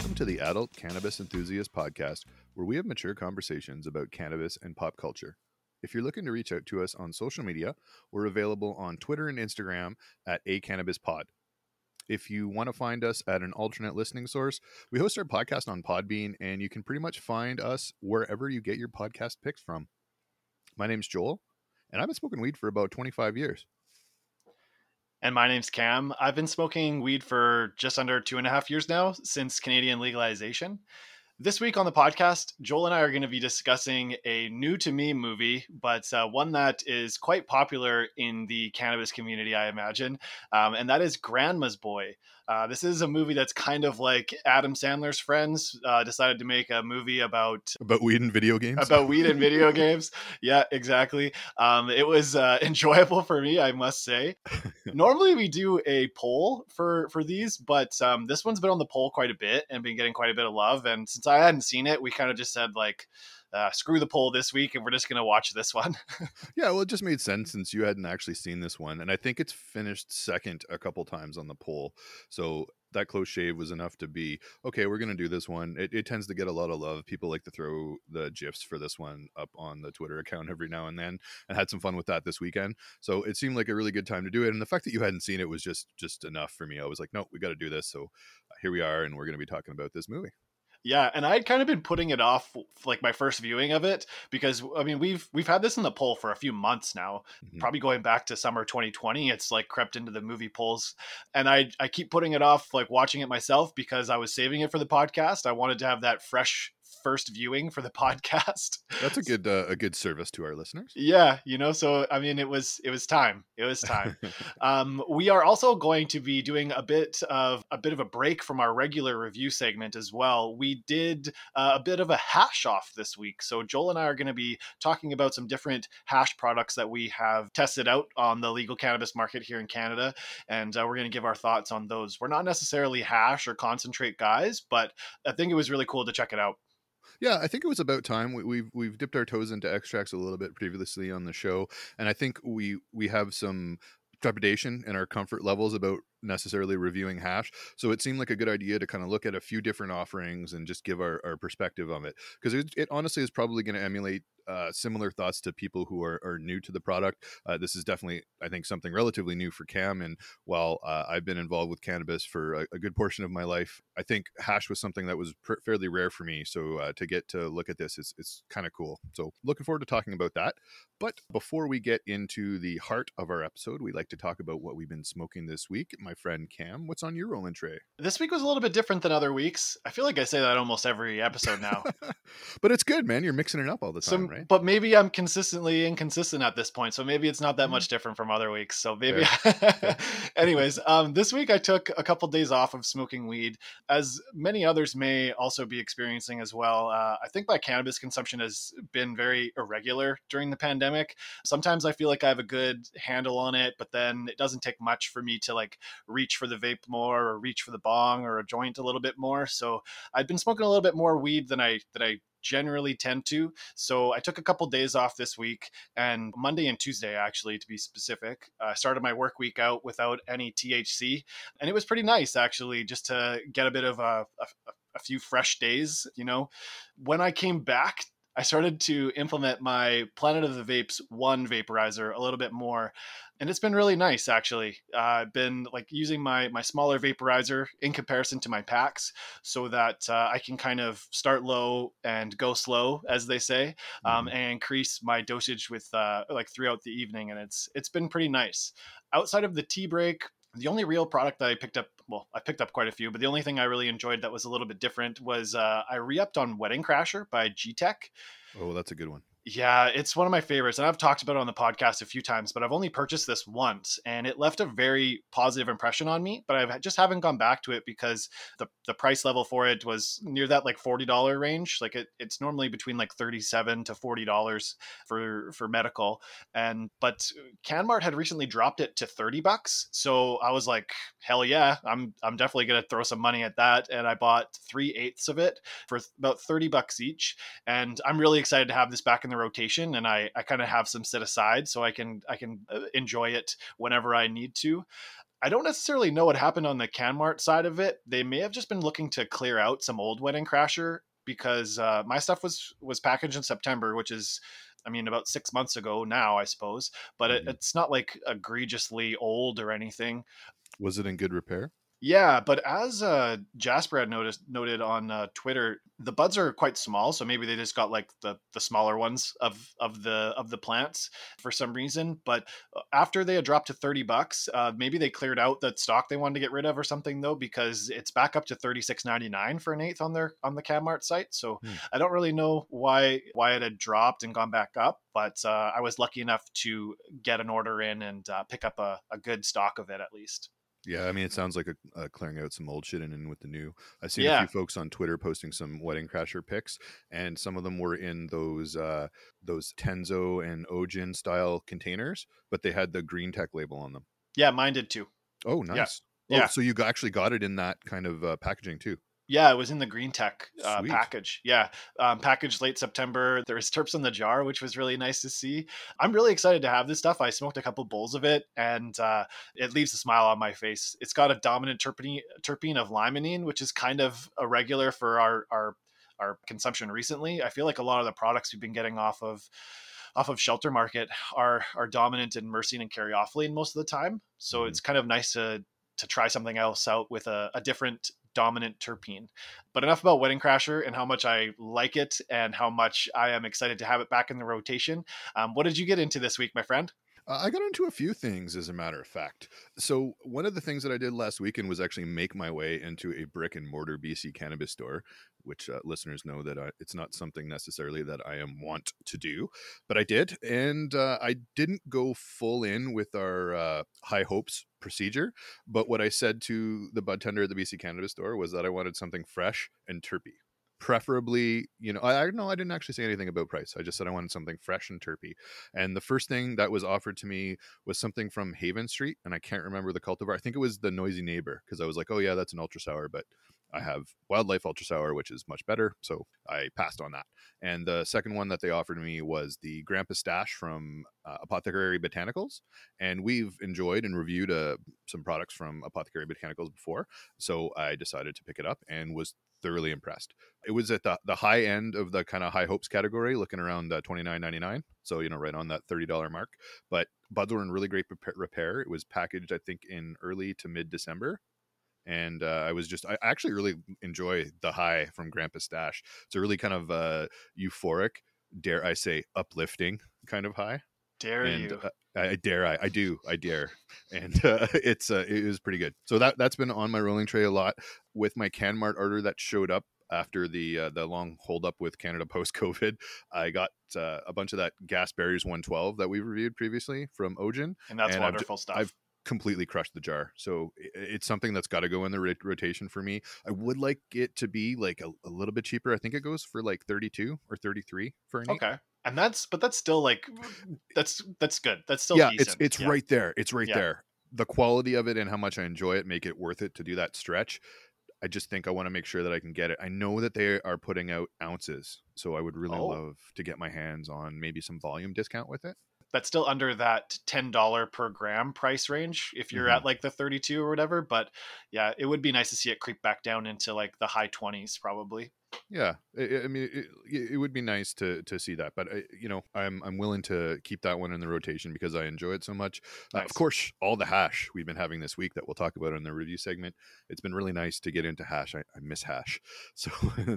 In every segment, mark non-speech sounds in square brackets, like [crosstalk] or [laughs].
Welcome to the Adult Cannabis Enthusiast Podcast, where we have mature conversations about cannabis and pop culture. If you're looking to reach out to us on social media, we're available on Twitter and Instagram at A Cannabis Pod. If you want to find us at an alternate listening source, we host our podcast on Podbean, and you can pretty much find us wherever you get your podcast picks from. My name's Joel, and I've been smoking weed for about 25 years. And my name's Cam. I've been smoking weed for just under two and a half years now since Canadian legalization. This week on the podcast, Joel and I are going to be discussing a new to me movie, but uh, one that is quite popular in the cannabis community, I imagine, um, and that is Grandma's Boy. Uh, this is a movie that's kind of like Adam Sandler's friends uh, decided to make a movie about about weed and video games. About weed and video [laughs] games. Yeah, exactly. Um, it was uh, [laughs] enjoyable for me, I must say. [laughs] Normally we do a poll for for these, but um, this one's been on the poll quite a bit and been getting quite a bit of love. And since I hadn't seen it, we kind of just said like uh, screw the poll this week and we're just going to watch this one. [laughs] yeah, well, it just made sense since you hadn't actually seen this one. And I think it's finished second a couple times on the poll. So that close shave was enough to be okay. We're going to do this one. It, it, tends to get a lot of love. People like to throw the gifs for this one up on the Twitter account every now and then, and had some fun with that this weekend. So it seemed like a really good time to do it. And the fact that you hadn't seen it was just just enough for me. I was like, no, we got to do this. So here we are, and we're going to be talking about this movie. Yeah, and I'd kind of been putting it off like my first viewing of it because I mean we've we've had this in the poll for a few months now, mm-hmm. probably going back to summer 2020. It's like crept into the movie polls, and I I keep putting it off like watching it myself because I was saving it for the podcast. I wanted to have that fresh first viewing for the [laughs] podcast. That's a good uh, a good service to our listeners. Yeah, you know, so I mean, it was it was time. It was time. [laughs] um, we are also going to be doing a bit of a bit of a break from our regular review segment as well. We did uh, a bit of a hash off this week, so Joel and I are going to be talking about some different hash products that we have tested out on the legal cannabis market here in Canada, and uh, we're going to give our thoughts on those. We're not necessarily hash or concentrate guys, but I think it was really cool to check it out. Yeah, I think it was about time. We, we've we've dipped our toes into extracts a little bit previously on the show, and I think we we have some trepidation and our comfort levels about necessarily reviewing hash so it seemed like a good idea to kind of look at a few different offerings and just give our, our perspective on it because it, it honestly is probably going to emulate uh, similar thoughts to people who are, are new to the product. Uh, this is definitely, I think, something relatively new for Cam. And while uh, I've been involved with cannabis for a, a, good portion of my life, I think hash was something that was pr- fairly rare for me. So uh, to get to look at this it's, is kind of cool. So looking forward to talking about that. But before we get into the heart of our episode, we like to talk about what we've been smoking this week. My friend Cam, what's on your rolling tray? This week was a little bit different than other weeks. I feel like I say that almost every episode now. [laughs] but it's good, man. You're mixing it up all the time, right? But maybe I'm consistently inconsistent at this point, so maybe it's not that mm-hmm. much different from other weeks. So maybe. [laughs] Anyways, um, this week I took a couple days off of smoking weed, as many others may also be experiencing as well. Uh, I think my cannabis consumption has been very irregular during the pandemic. Sometimes I feel like I have a good handle on it, but then it doesn't take much for me to like reach for the vape more or reach for the bong or a joint a little bit more. So I've been smoking a little bit more weed than I than I generally tend to. So I took a couple days off this week and Monday and Tuesday, actually, to be specific. I uh, started my work week out without any THC. And it was pretty nice, actually, just to get a bit of a, a, a few fresh days. You know, when I came back I started to implement my Planet of the Vapes one vaporizer a little bit more, and it's been really nice actually. Uh, I've been like using my my smaller vaporizer in comparison to my PAX, so that uh, I can kind of start low and go slow, as they say, um, mm-hmm. and increase my dosage with uh, like throughout the evening, and it's it's been pretty nice. Outside of the tea break, the only real product that I picked up, well, I picked up quite a few, but the only thing I really enjoyed that was a little bit different was uh, I re-upped on Wedding Crasher by G Tech. Oh, that's a good one. Yeah, it's one of my favorites. And I've talked about it on the podcast a few times, but I've only purchased this once and it left a very positive impression on me. But I just haven't gone back to it because the, the price level for it was near that like $40 range. Like it, it's normally between like 37 to $40 for, for medical. And, but CanMart had recently dropped it to 30 bucks. So I was like, hell yeah, I'm, I'm definitely going to throw some money at that. And I bought three eighths of it for about 30 bucks each. And I'm really excited to have this back in the rotation and I, I kind of have some set aside so I can I can uh, enjoy it whenever I need to. I don't necessarily know what happened on the CanMart side of it. They may have just been looking to clear out some old Wedding Crasher because uh, my stuff was was packaged in September, which is I mean, about six months ago now, I suppose, but it, Mhm. it's not like egregiously old or anything. Was it in good repair? Yeah, but as uh, Jasper had noticed noted on uh, Twitter, the buds are quite small, so maybe they just got like the the smaller ones of of the of the plants for some reason. But uh, after they had dropped to thirty bucks, uh, maybe they cleared out that stock they wanted to get rid of or something though, because it's back up to thirty six ninety nine for an eighth on their on the CanMart site. So Hmm. I don't really know why why it had dropped and gone back up, but uh, I was lucky enough to get an order in and uh, pick up a, a good stock of it at least. Yeah, I mean, it sounds like a, uh clearing out some old shit and in with the new. I've seen a few folks on Twitter posting some Wedding Crasher pics, and some of them were in those uh, those Tenzo and Ogen style containers, but they had the Green Tech label on them. Yeah, mine did too. Oh, nice. Yeah. Oh, so you actually got it in that kind of uh, packaging too. Yeah, it was in the Green Tech uh, package. Yeah, um, packaged late September. There was terps in the jar, which was really nice to see. I'm really excited to have this stuff. I smoked a couple bowls of it, and uh, it leaves a smile on my face. It's got a dominant terpene, terpene of limonene, which is kind of a regular for our our our consumption recently. I feel like a lot of the products we've been getting off of off of Shelter Market are are dominant in myrcene and caryophyllene most of the time. So Mhm. it's kind of nice to to try something else out with a, a different dominant terpene. But enough about Wedding Crasher and how much I like it and how much I am excited to have it back in the rotation. Um, what did you get into this week, my friend? Uh, I got into a few things, as a matter of fact. So one of the things that I did last weekend was actually make my way into a brick and mortar BC cannabis store, which uh, listeners know that I, it's not something necessarily that I am want to do, but I did, and uh, I didn't go full in with our uh, high hopes procedure. But what I said to the bud tender at the BC cannabis store was that I wanted something fresh and terpy. Preferably, you know, I, I no, I didn't actually say anything about price. I just said I wanted something fresh and terpy. And the first thing that was offered to me was something from Haven Street, and I can't remember the cultivar. I think it was the Noisy Neighbor because I was like, oh yeah, that's an ultra sour, but I have Wildlife Ultra Sour, which is much better, so I passed on that. And the second one that they offered me was the Grandpa Stash from uh, Apothecary Botanicals, and we've enjoyed and reviewed uh, some products from Apothecary Botanicals before, so I decided to pick it up and was thoroughly impressed. It was at the, the high end of the kind of high hopes category, looking around uh, twenty nine ninety nine. So you know, right on that thirty dollar mark. But buds were in really great repair. It was packaged, I think, in early to mid December, and uh, I was just I actually really enjoy the high from Grandpa Stash. It's a really kind of uh, euphoric, dare I say, uplifting kind of high Dare and you? uh, I dare I, I do I dare and [laughs] uh, it's uh, it was pretty good so that that's been on my rolling tray a lot with my canmart order that showed up after the uh, the long hold up with Canada post [laughs] COVID I got uh, a bunch of that gas barriers 112 that we reviewed previously from Ogen, and that's and I've wonderful stuff. I've completely crushed the jar so it's something that's got to go in the rotation for me I would like it to be like a, a little bit cheaper I think it goes for like 32 or 33 for an eight. okay. And that's but that's still like that's that's good. That's still yeah, decent. it's it's Yeah. right there. It's right Yeah. there. The quality of it and how much I enjoy it make it worth it to do that stretch. I just think I want to make sure that I can get it. I know that they are putting out ounces, so I would really Oh. love to get my hands on maybe some volume discount with it. That's still under that ten dollar per gram price range if you're Mm-hmm. at like the thirty two or whatever. But yeah, it would be nice to see it creep back down into like the high twenties probably. Yeah, I, I- mean, it, it would be nice to to see that, but I, you know, I'm I'm willing to keep that one in the rotation because I enjoy it so much. Uh, of course, all the hash we've been having this week that we'll talk about in the review segment. It's been really nice to get into hash. I, I miss hash, [laughs] so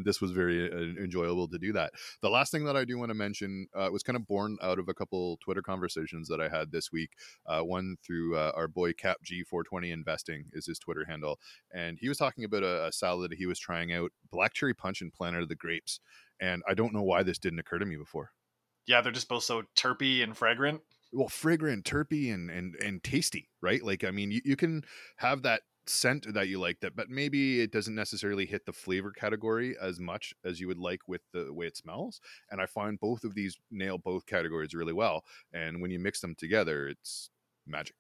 this was very uh, enjoyable to do that. The last thing that I do want to mention uh, was kind of born out of a couple Twitter conversations that I had this week. Uh, one through uh, our boy Cap G420 Investing is his Twitter handle, and he was talking about a, a salad he was trying out, black cherry punch and Planet of the Grapes. And I don't know why this didn't occur to me before. Yeah, they're just both so terpy and fragrant. Well, fragrant, terpy, and and and tasty, right? Like, I mean, you, you can have that scent that you like that, but maybe it doesn't necessarily hit the flavor category as much as you would like with the way it smells. And I find both of these nail both categories really well. And when you mix them together, it's magic.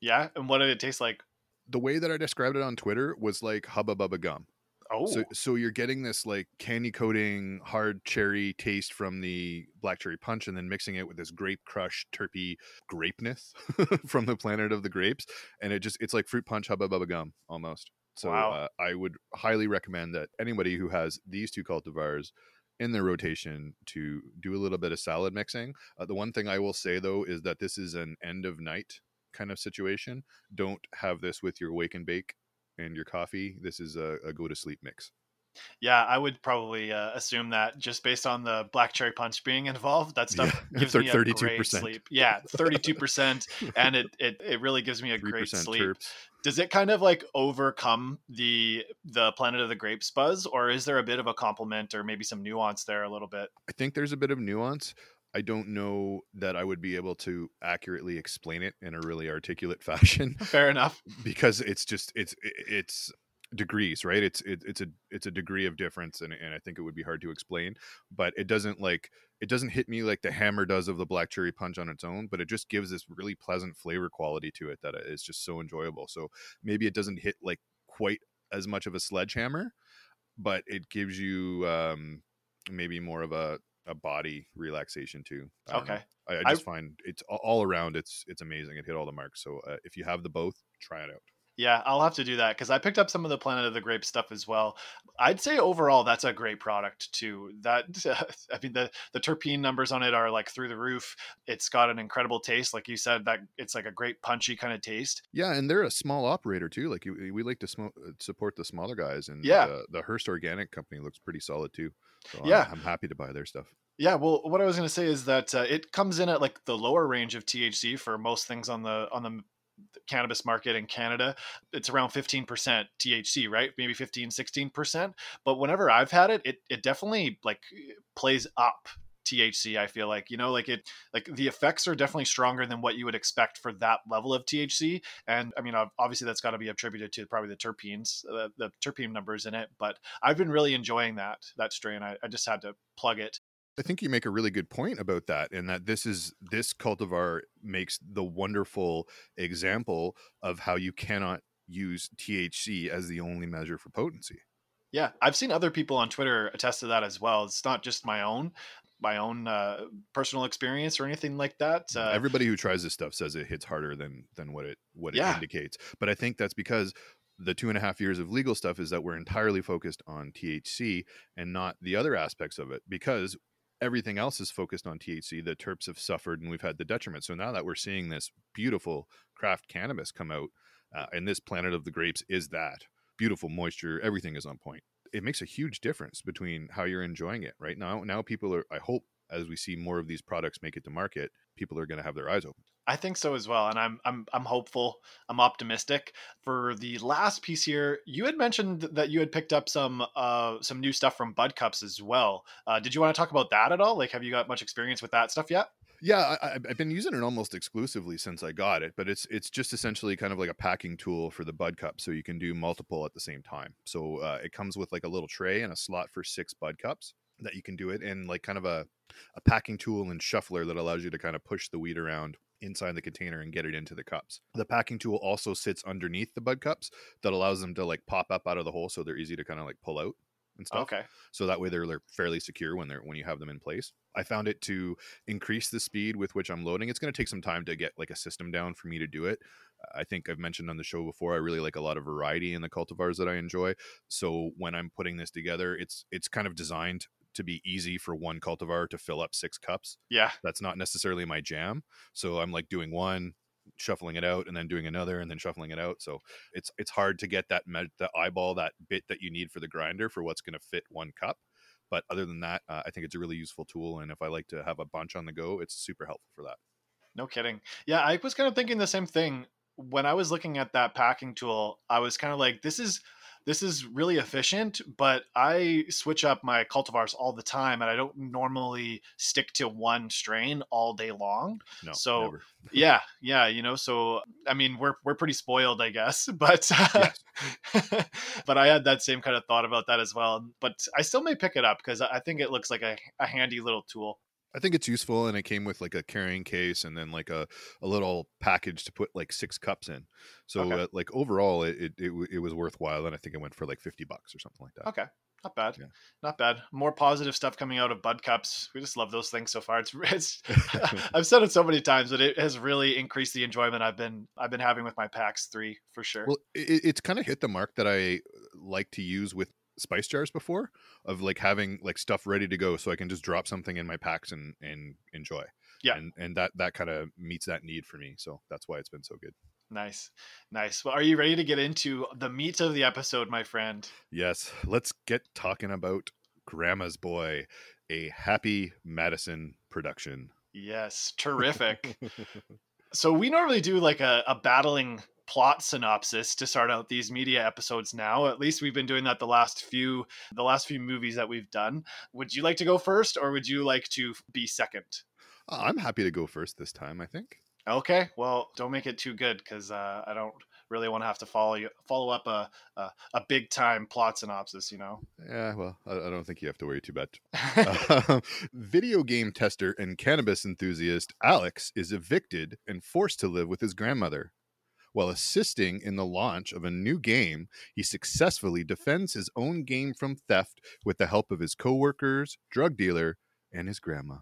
Yeah, and what did it taste like? The way that I described it on Twitter was like Hubba Bubba Gum. Oh, So so you're getting this like candy coating hard cherry taste from the black cherry punch and then mixing it with this grape crush terpy grapeness [laughs] from the planet of the grapes and it just it's like fruit punch hubba bubba gum almost. So Wow. uh, I would highly recommend that anybody who has these two cultivars in their rotation to do a little bit of salad mixing. Uh, the one thing I will say though is that this is an end of night kind of situation. Don't have this with your wake and bake and your coffee. This is a, a go to sleep mix. yeah, I would probably uh, assume that just based on the black cherry punch being involved, that stuff [laughs] Yeah, gives thir- me a great 32%. sleep. Yeah, thirty-two percent, and it, it it really gives me a great sleep. terps. Does it kind of like overcome the the Planet of the Grapes buzz, or is there a bit of a compliment or maybe some nuance there a little bit? I think there's a bit of nuance. I don't know that I would be able to accurately explain it in a really articulate [laughs] fashion Fair enough. because it's just it's it's degrees, right? It's it, it's a it's a degree of difference, and and I think it would be hard to explain. But it doesn't like it doesn't hit me like the hammer does of the black cherry punch on its own, but it just gives this really pleasant flavor quality to it that is just so enjoyable. So maybe it doesn't hit like quite as much of a sledgehammer, but it gives you um maybe more of a a body relaxation too. I. Okay. I, I I- just find it's all around. It's it's amazing. It hit all the marks. So uh, if you have the both, try it out. Yeah, I'll have to do that because I picked up some of the Planet of the Grapes stuff as well. I'd say overall that's a great product too. That [laughs] I mean the the terpene numbers on it are like through the roof. It's got an incredible taste, like you said. That it's like a great punchy kind of taste. Yeah, and they're a small operator too. Like we like to smo- uh, support the smaller guys, and Yeah. the, the Hearst Organic Company looks pretty solid too. So I'm- Yeah. I'm, happy to buy their stuff. Yeah, well, what I was going to say is that uh, it comes in at like the lower range of THC for most things on the on the cannabis market in Canada. It's around 15% THC, right? Maybe 15, 16%. But whenever I've had it, it it definitely like plays up THC, I feel like, you know, like it like the effects are definitely stronger than what you would expect for that level of THC. And I mean, obviously that's got to be attributed to probably the terpenes, uh, the terpene numbers in it, but I've been really enjoying that that strain. I, I just had to plug it. I think you make a really good point about that, and that this is this cultivar makes the wonderful example of how you cannot use THC as the only measure for potency. Yeah, I've seen other people on Twitter attest to that as well. It's not just my own, my own uh, personal experience or anything like that. Uh, Everybody who tries this stuff says it hits harder than than what it what it Yeah. indicates. But I think that's because the two and a half years of legal stuff is that we're entirely focused on THC and not the other aspects of it because everything else is focused on THC. The terps have suffered and we've had the detriment. So now that we're seeing this beautiful craft cannabis come out, uh, and this planet of the grapes is that beautiful moisture, everything is on point. It makes a huge difference between how you're enjoying it right now. Now people are, I hope, as we see more of these products make it to market, people are going to have their eyes open. I think so as well, and I'm I'm I'm hopeful. I'm optimistic. For the last piece here, you had mentioned that you had picked up some uh some new stuff from Bud Cups as well. Uh, did you want to talk about that at all? Like, have you got much experience with that stuff yet? Yeah, I, I've been using it almost exclusively since I got it, but it's it's just essentially kind of like a packing tool for the Bud Cup, so you can do multiple at the same time. So uh, it comes with like a little tray and a slot for six Bud Cups that you can do it in, like kind of a a packing tool and shuffler that allows you to kind of push the weed around inside the container and get it into the cups. The packing tool also sits underneath the Bud Cups that allows them to like pop up out of the hole, so they're easy to kind of like pull out and stuff. Okay. so that way they're, they're fairly secure when they're when you have them in place. I found it to increase the speed with which i'm loading. It's going to take some time to get like a system down for me to do it. I think i've mentioned on the show before i really like a lot of variety in the cultivars that i enjoy. So when i'm putting this together it's it's kind of designed to be easy for one cultivar to fill up six cups. Yeah. that's not necessarily my jam. So i'm like doing one shuffling it out and then doing another and then shuffling it out so it's it's hard to get that the eyeball that bit that you need for the grinder for what's going to fit one cup but other than that uh, i think it's a really useful tool and if i like to have a bunch on the go it's super helpful for that No kidding. Yeah, I was kind of thinking the same thing when I was looking at that packing tool. I was kind of like, this is this is really efficient, but I switch up my cultivars all the time, and I don't normally stick to one strain all day long. no So- [laughs] yeah, yeah, you know. So I mean, we're we're pretty spoiled, I guess. [laughs] But uh, Yes. [laughs] but I had that same kind of thought about that as well. But I still may pick it up because I think it looks like a, a handy little tool. I think it's useful, and it came with like a carrying case and then like a, a little package to put like six cups in. So Okay. uh, like overall, it, it it it was worthwhile, and I think it went for like fifty bucks or something like that. Okay. Not bad. Yeah. Not bad. More positive stuff coming out of Bud Cups. We just love those things so far. It's [laughs] it's [laughs] I've said it so many times, but it has really increased the enjoyment I've been I've been having with my PAX three for sure. Well, it, it's kind of hit the mark that I like to use with spice jars before, of like having like stuff ready to go, so I can just drop something in my PAX and and enjoy. Yeah. and and that that kind of meets that need for me. So that's why it's been so good. nice. Nice. Well, are you ready to get into the meat of the episode, my friend? Yes, let's get talking about Grandma's Boy, a Happy Madison production. Yes. [laughs] Terrific. so we normally do like a, a battling plot synopsis to start out these media episodes now at least we've been doing that the last few the last few movies that we've done would you like to go first or would you like to be second Uh, I'm happy to go first this time. I think. okay well don't make it too good because uh, i don't really want to have to follow you follow up a, a, a big time plot synopsis you know Yeah, well, I, I don't think you have to worry too bad. [laughs] Um, video game tester and cannabis enthusiast Alex is evicted and forced to live with his grandmother. While assisting in the launch of a new game, he successfully defends his own game from theft with the help of his coworkers, drug dealer, and his grandma.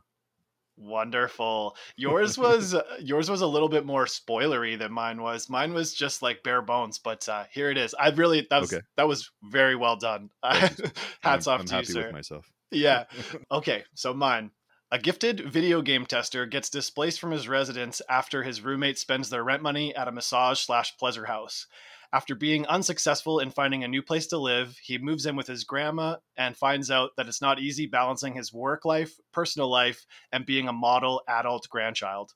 Wonderful. Yours was [laughs] yours was a little bit more spoilery than mine was. Mine was just like bare bones, but uh, here it is. I really that was Okay. that was very well done. [laughs] Hats I'm, off I'm to you, sir. with myself. Yeah. [laughs] Okay, so mine. A gifted video game tester gets displaced from his residence after his roommate spends their rent money at a massage slash pleasure house. After being unsuccessful in finding a new place to live, he moves in with his grandma and finds out that it's not easy balancing his work life, personal life, and being a model adult grandchild.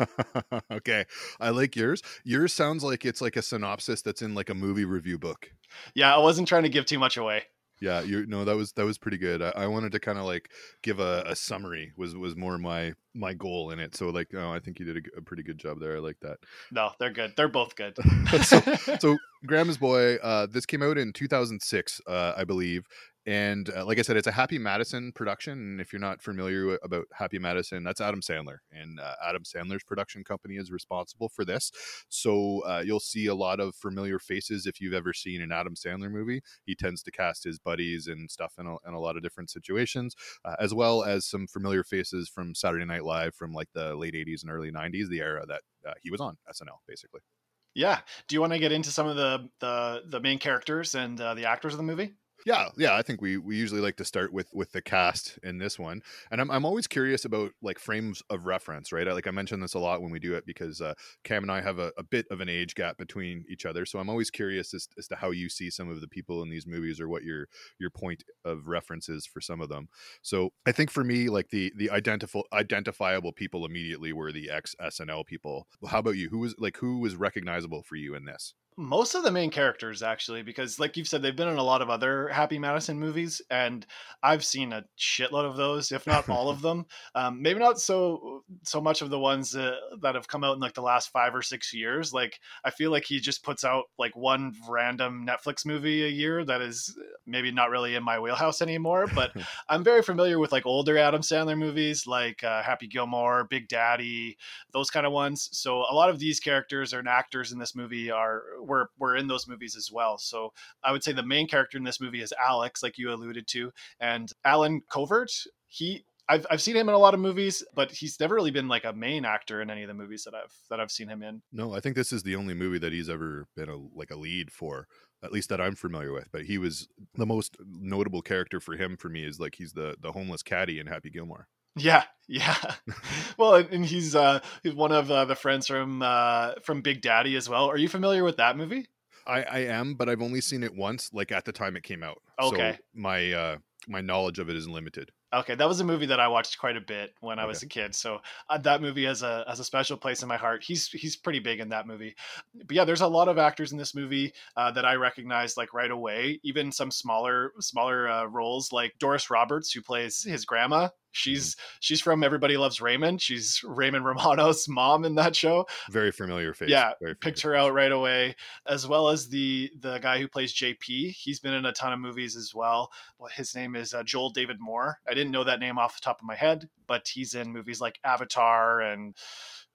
[laughs] okay, I like yours. Yours sounds like it's like a synopsis that's in like a movie review book. Yeah, I wasn't trying to give too much away. Yeah, you know that was that was pretty good. I, I wanted to kind of like give a, a summary was was more my my goal in it. So like, oh, I think you did a pretty good job there. I like that. No, they're good. They're both good. [laughs] so, [laughs] so Grandma's Boy, uh, this came out in 2006, uh, I believe. And uh, like I said, it's a Happy Madison production. And if you're not familiar wi- about Happy Madison, that's Adam Sandler. And uh, Adam Sandler's production company is responsible for this. So uh, you'll see a lot of familiar faces if you've ever seen an Adam Sandler movie. He tends to cast his buddies and stuff in a, in a lot of different situations, uh, as well as some familiar faces from Saturday Night Live from like the late 80s and early 90s, the era that uh, he was on SNL, basically. yeah. Do you want to get into some of the the the main characters and uh, the actors of the movie? Yeah, yeah, I think we we usually like to start with with the cast in this one, and I'm I'm always curious about like frames of reference, right? I, like I mentioned this a lot when we do it because uh, Cam and I have a, a bit of an age gap between each other, so I'm always curious as, as to how you see some of the people in these movies or what your your point of reference is for some of them. So I think for me, like the the identifiable identifiable people immediately were the ex SNL people. How about you? Who was like who was recognizable for you in this? Most of the main characters actually because like you've said they've been in a lot of other happy madison movies and i've seen a shitload of those if not all of [laughs] them um, maybe not so so much of the ones uh, that have come out in like the last five or six years like i feel like he just puts out like one random netflix movie a year that is maybe not really in my wheelhouse anymore but [laughs] i'm very familiar with like older adam sandler movies like uh, happy gilmore big daddy those kind of ones. So a lot of these characters and actors in this movie are were were in those movies as well. So I would say the main character in this movie is Alex, like you alluded to, and Allen Covert. He I've I've seen him in a lot of movies, but he's never really been like a main actor in any of the movies that I've that I've seen him in. No, I think this is the only movie that he's ever been a like a lead for, at least that I'm familiar with. But he was the most notable character for him for me is like he's the the homeless caddy in Happy Gilmore. Yeah, yeah. [laughs] well, and, he's uh he's one of uh, the friends from uh from Big Daddy as well. Are you familiar with that movie? I I am, but I've only seen it once, like at the time it came out. Okay. so my uh my knowledge of it is limited. Okay, that was a movie that I watched quite a bit when I Okay. was a kid. So uh, that movie has a has a special place in my heart. He's he's pretty big in that movie. But yeah, there's a lot of actors in this movie uh, that I recognize like right away. Even some smaller smaller uh, roles like Doris Roberts, who plays his grandma. She's she's from Everybody Loves Raymond. She's Raymond Romano's [laughs] mom in that show. Very familiar face. Yeah, picked her out right away, as well as the the guy who plays JP. He's been in a ton of movies as well. Well, his name is uh, Joel David Moore. I didn't know that name off the top of my head, but he's in movies like Avatar and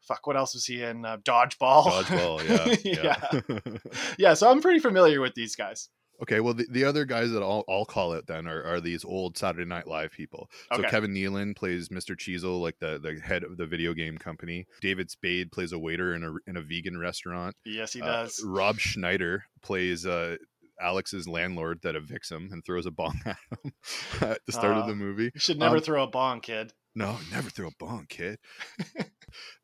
fuck, what else was he in? Uh, Dodgeball. Dodgeball, yeah. [laughs] yeah. [laughs] yeah, So I'm pretty familiar with these guys. Okay, well, the, the other guys that I'll, I'll call it then are, are these old Saturday Night Live people. So Okay. Kevin Nealon plays Mr. Cheezel, like the, the head of the video game company. David Spade plays a waiter in a in a vegan restaurant. Yes, he Uh, does. Rob Schneider plays uh, Alex's landlord that evicts him and throws a bong [laughs] at him at the start of Uh, the movie. you should never um, throw a bong, kid. No, never throw a bong, kid. [laughs]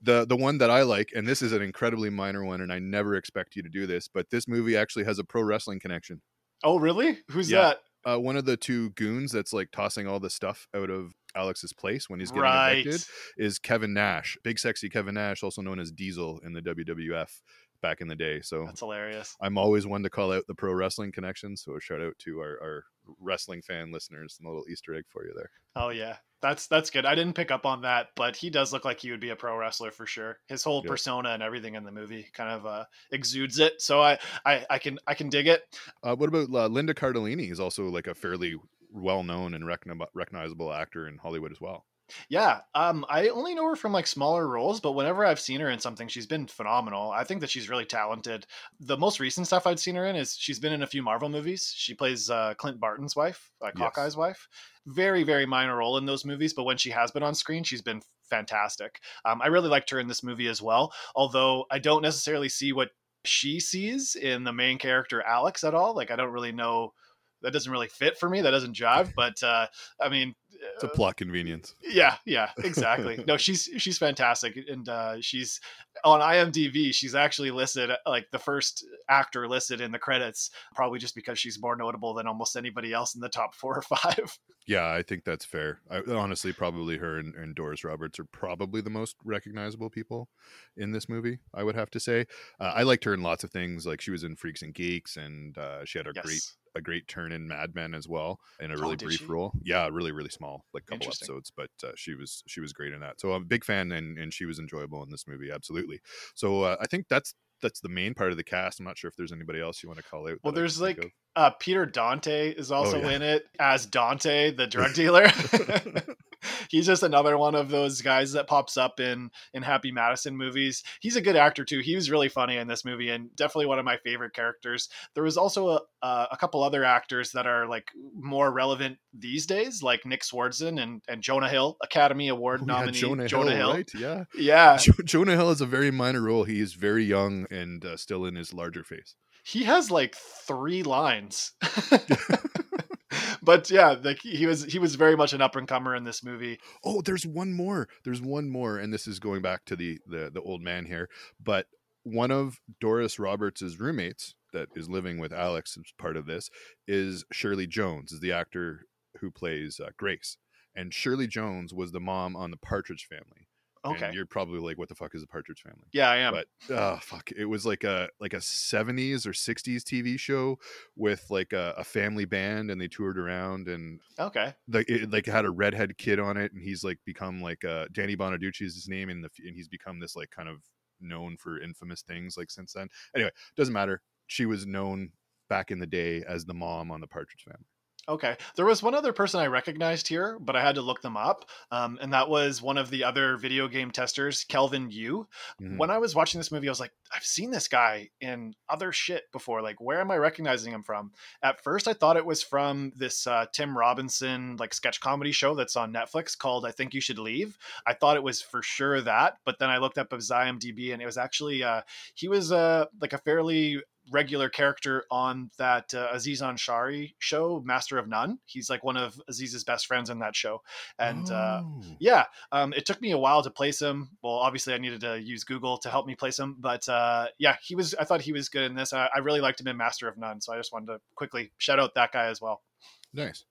the the one that I like, and this is an incredibly minor one, and I never expect you to do this, but this movie actually has a pro wrestling connection. Oh, really? Who's Yeah. that? Uh, one of the two goons that's like tossing all the stuff out of Alex's place when he's getting Right. evicted is Kevin Nash, big sexy Kevin Nash, also known as Diesel in the WWF back in the day. So That's hilarious. I'm always one to call out the pro wrestling connection. So a shout out to our, our wrestling fan listeners and a little Easter egg for you there. Oh yeah, that's that's good. I didn't pick up on that, but he does look like he would be a pro wrestler for sure. His whole Yeah. persona and everything in the movie kind of uh, exudes it. So I, I I can I can dig it. Uh, what about uh, Linda Cardellini? Is also like a fairly well known and recogni- recognizable actor in Hollywood as well. Yeah, um, I only know her from like smaller roles, but whenever I've seen her in something, she's been phenomenal. I think that she's really talented. The most recent stuff I've seen her in is she's been in a few Marvel movies. She plays uh, Clint Barton's wife, uh, Yes. Hawkeye's wife. Very, very minor role in those movies, but when she has been on screen, she's been fantastic. Um, I really liked her in this movie as well, although I don't necessarily see what she sees in the main character Alex at all. Like I don't really know. That doesn't really fit for me. That doesn't jive. [laughs] But uh, I mean, It's a plot convenience. yeah, yeah, exactly. no, she's she's fantastic, and uh, she's on IMDb. She's actually listed uh, like the first actor listed in the credits, probably just because she's more notable than almost anybody else in the top [laughs] four or five. Yeah, I think that's fair. I, honestly, probably her and, and Doris Roberts are probably the most recognizable people in this movie. I would have to say. Uh, I liked her in lots of things. Like she was in Freaks and Geeks, and uh, she had a great Yes, a great turn in Mad Men as well in a Oh, really did brief she? role. Yeah, really really small, like a couple episodes, but uh, she was she was great in that. So I'm a big fan, and and she was enjoyable in this movie, absolutely. So uh, I think that's that's the main part of the cast. I'm not sure if there's anybody else you want to call out. Well, there's like uh, Peter Dante is also yeah. in it as Dante, the drug [laughs] dealer. [laughs] [laughs] [laughs] He's just another one of those guys that pops up in in Happy Madison movies. He's a good actor too. He was really funny in this movie and definitely one of my favorite characters. There was also a, uh, a couple other actors that are like more relevant these days, like Nick Swardson and, and Jonah Hill, Academy Award Oh, yeah, nominee Jonah, Jonah Hill, Hill. right? Yeah. Yeah, Jo- Jonah Hill is a very minor role. He is very young and uh, still in his larger face. he has like three lines. [laughs] [laughs] but yeah, like he was he was very much an up and comer in this movie. Oh, there's one more. There's one more, and this is going back to the the, the old man here. But one of Doris Roberts's roommates that is living with Alex as part of this is Shirley Jones, is the actor who plays uh, Grace. And Shirley Jones was the mom on the Partridge Family. And Okay. you're probably like, what the fuck is the Partridge Family? Yeah, I am. but oh fuck it was like a like a 70s or 60s tv show with like a, a family band and they toured around and okay. like it like had a redhead kid on it and he's like become like uh danny bonaduce is his name in the and he's become this like kind of known for infamous things like since then anyway doesn't matter she was known back in the day as the mom on the partridge family Okay. There was one other person I recognized here, but I had to look them up. Um, and that was one of the other video game testers, Kelvin Yu. Mhm. When I was watching this movie, I was like, I've seen this guy in other shit before. Like, where am I recognizing him from? At first, I thought it was from this uh, Tim Robinson like sketch comedy show that's on Netflix called I Think You Should Leave. I thought it was for sure that, but then I looked up his IMDb and it was actually uh, he was uh, like a fairly regular character on that uh, Aziz Ansari show, Master of None. He's like one of Aziz's best friends in that show, and uh, Oh. yeah, um, it took me a while to place him. Well, obviously, I needed to use Google to help me place him, but uh, yeah, he was. I thought he was good in this. I, I really liked him in Master of None, so I just wanted to quickly shout out that guy as well. Nice.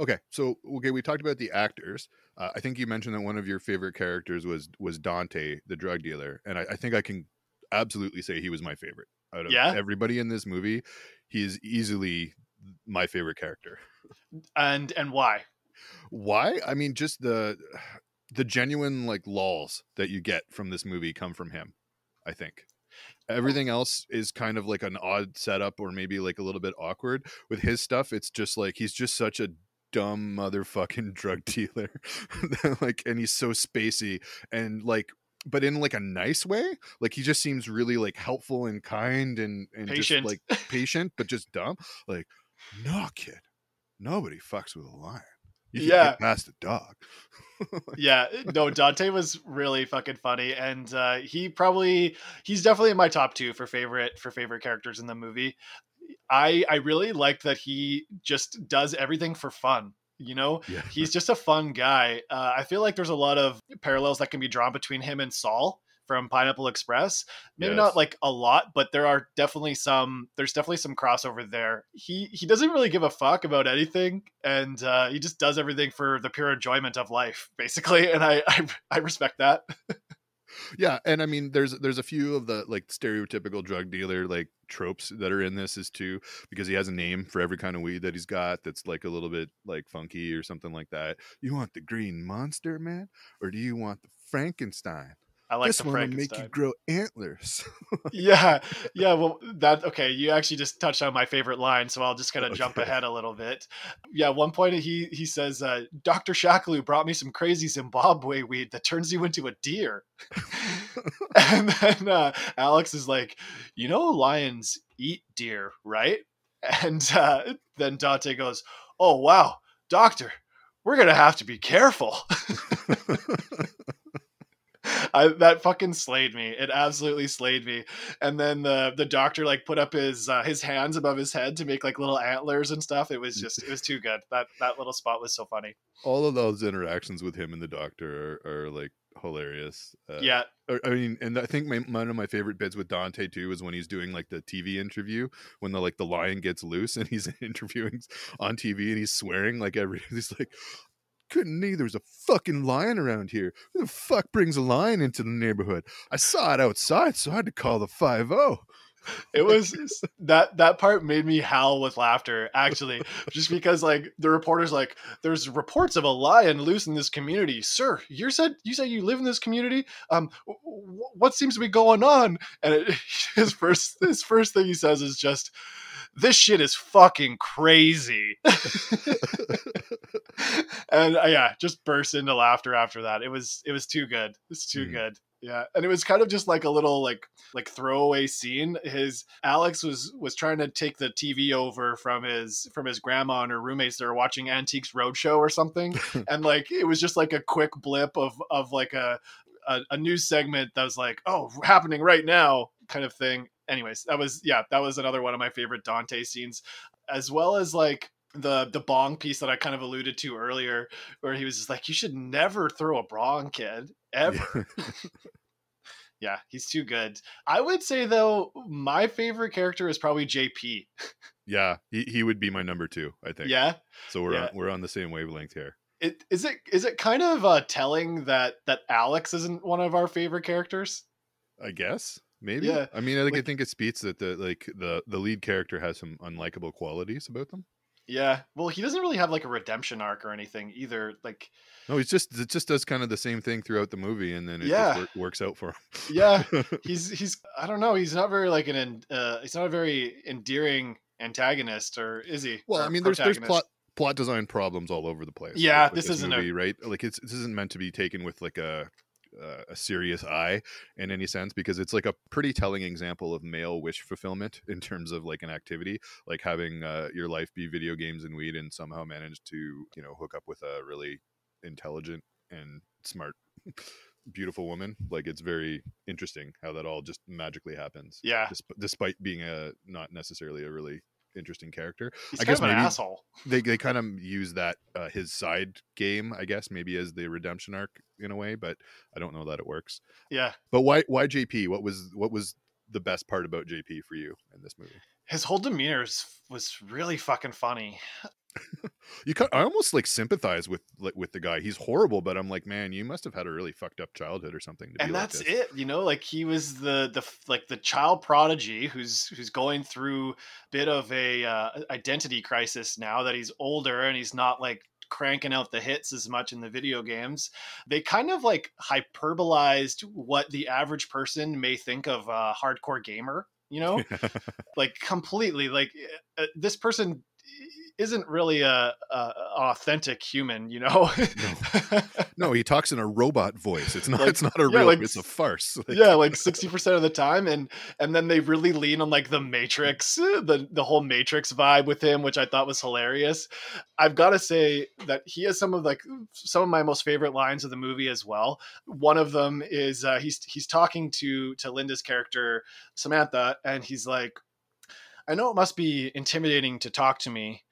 Okay, so okay, we talked about the actors. Uh, I think you mentioned that one of your favorite characters was was Dante, the drug dealer, and I, I think I can absolutely say he was my favorite out of Yeah? everybody in this movie. he is easily my favorite character. And and why? Why? I mean, just the the genuine like lulls that you get from this movie come from him. I think oh. everything else is kind of like an odd setup or maybe like a little bit awkward with his stuff it's just like he's just such a dumb motherfucking [laughs] drug dealer [laughs] like and he's so spacey and like but in like a nice way like he just seems really like helpful and kind and and Patient. just like patient but just dumb. Like no kid. Nobody fucks with a lion. You Yeah. get past the dog. [laughs] Yeah no dante was really fucking funny and uh he probably he's definitely in my top two for favorite for favorite characters in the movie. I i really liked that he just does everything for fun you know? Yeah. He's just a fun guy. Uh, i feel like there's a lot of parallels that can be drawn between him and saul from pineapple express. Maybe Yes. not like a lot but there are definitely some there's definitely some crossover there. He he doesn't really give a fuck about anything and uh, he just does everything for the pure enjoyment of life basically and i [laughs] i, I respect that [laughs] yeah and i mean there's there's a few of the like stereotypical drug dealer like tropes that are in this is too because he has a name for every kind of weed that he's got that's like a little bit like funky or something like that. You want the green monster man or do you want the frankenstein i like this the one will make you grow antlers. [laughs] Yeah yeah well that okay you actually just touched on my favorite line so i'll just kind of jump ahead a little bit. Yeah one point he he says uh, dr shakalu brought me some crazy zimbabwe weed that turns you into a deer. [laughs] And then uh, alex is like you know lions eat deer right? And uh, then dante goes oh wow doctor we're gonna have to be careful [laughs] I, that fucking slayed me. It absolutely slayed me. And then the the doctor like put up his uh, his hands above his head to make like little antlers and stuff. It was [laughs] just it was too good. That that little spot was so funny. all of those interactions with him and the doctor are, are like hilarious uh, yeah, I- I mean, and I think my, one of my favorite bits with Dante too is when he's doing like the TV interview when the like the lion gets loose and he's [laughs] interviewing on TV and he's swearing like every [laughs] he's like, couldn't need there's a fucking lion around here. Who the fuck brings a lion into the neighborhood? I saw it outside, so I had to call the five oh. zero. it was [laughs] that that part made me howl with laughter actually just because like the reporter's like there's reports of a lion loose in this community sir you said you said you live in this community um w- w- what seems to be going on and it, [laughs] his first his first thing he says is just this shit is fucking crazy. And uh, yeah just burst into laughter after that. It was it was too good. It's too Mhm. good. Yeah. And it was kind of just like a little like like throwaway scene. His alex was was trying to take the tv over from his from his grandma and her roommates. That were watching antiques roadshow or something. [laughs] And like it was just like a quick blip of of like a a, a news segment that was like oh happening right now kind of thing anyways that was yeah that was another one of my favorite dante scenes as well as like the the bong piece that i kind of alluded to earlier where he was just like you should never throw a bong kid ever yeah, [laughs] he's too good. I would say though, my favorite character is probably JP. [laughs] yeah, he, he would be my number two, I think. Yeah. So we're Yeah. on, we're on the same wavelength here. It, is it is it kind of uh, telling that that Alex isn't one of our favorite characters? I guess maybe. Yeah, I mean, I think I think it speaks that the like the the lead character has some unlikable qualities about them. Yeah. Well, he doesn't really have like a redemption arc or anything either. Like, No, he's just it just does kind of the same thing throughout the movie, and then it Yeah. work, works out for him. yeah, [laughs] he's he's I don't know. He's not very like an uh, he's not a very endearing antagonist, or is he? well, Or I mean, there's there's plot plot design problems all over the place. Yeah, with- with this isn't a- right. Like it's this isn't meant to be taken with like a uh, a serious eye in any sense because it's like a pretty telling example of male wish fulfillment in terms of like an activity like having uh, your life be video games and weed and somehow manage to you know hook up with a really intelligent and smart beautiful woman. Like it's very interesting how that all just magically happens Yeah, desp- despite being a not necessarily a really interesting character. He's I kind guess of an maybe- asshole. they they kind of use that uh, his side game, I guess, maybe as the redemption arc in a way, but I don't know that it works. Yeah, But why why JP? What was what was the best part about JP for you in this movie? his whole demeanor was really fucking funny. [laughs] You ca- I almost like sympathize with like, with the guy. He's horrible, but I'm like, man, you must have had a really fucked up childhood or something. To and be like that's this. it you know like he was the the like the child prodigy who's who's going through a bit of a uh, identity crisis now that he's older and he's not like cranking out the hits as much in the video games. They kind of like hyperbolized what the average person may think of a hardcore gamer, you know? [laughs] like completely like uh, this person isn't really a, a authentic human, you know. no. [laughs] no. he talks in a robot voice. It's not. Like, it's not a yeah, real. Like, it's a farce. [laughs] Like, yeah, like sixty percent of the time, and and then they really lean on like the Matrix, the the whole Matrix vibe with him, which I thought was hilarious. I've got to say that he has some of like some of my most favorite lines of the movie as well. One of them is uh, he's he's talking to to Linda's character Samantha, and he's like. I know it must be intimidating to talk to me,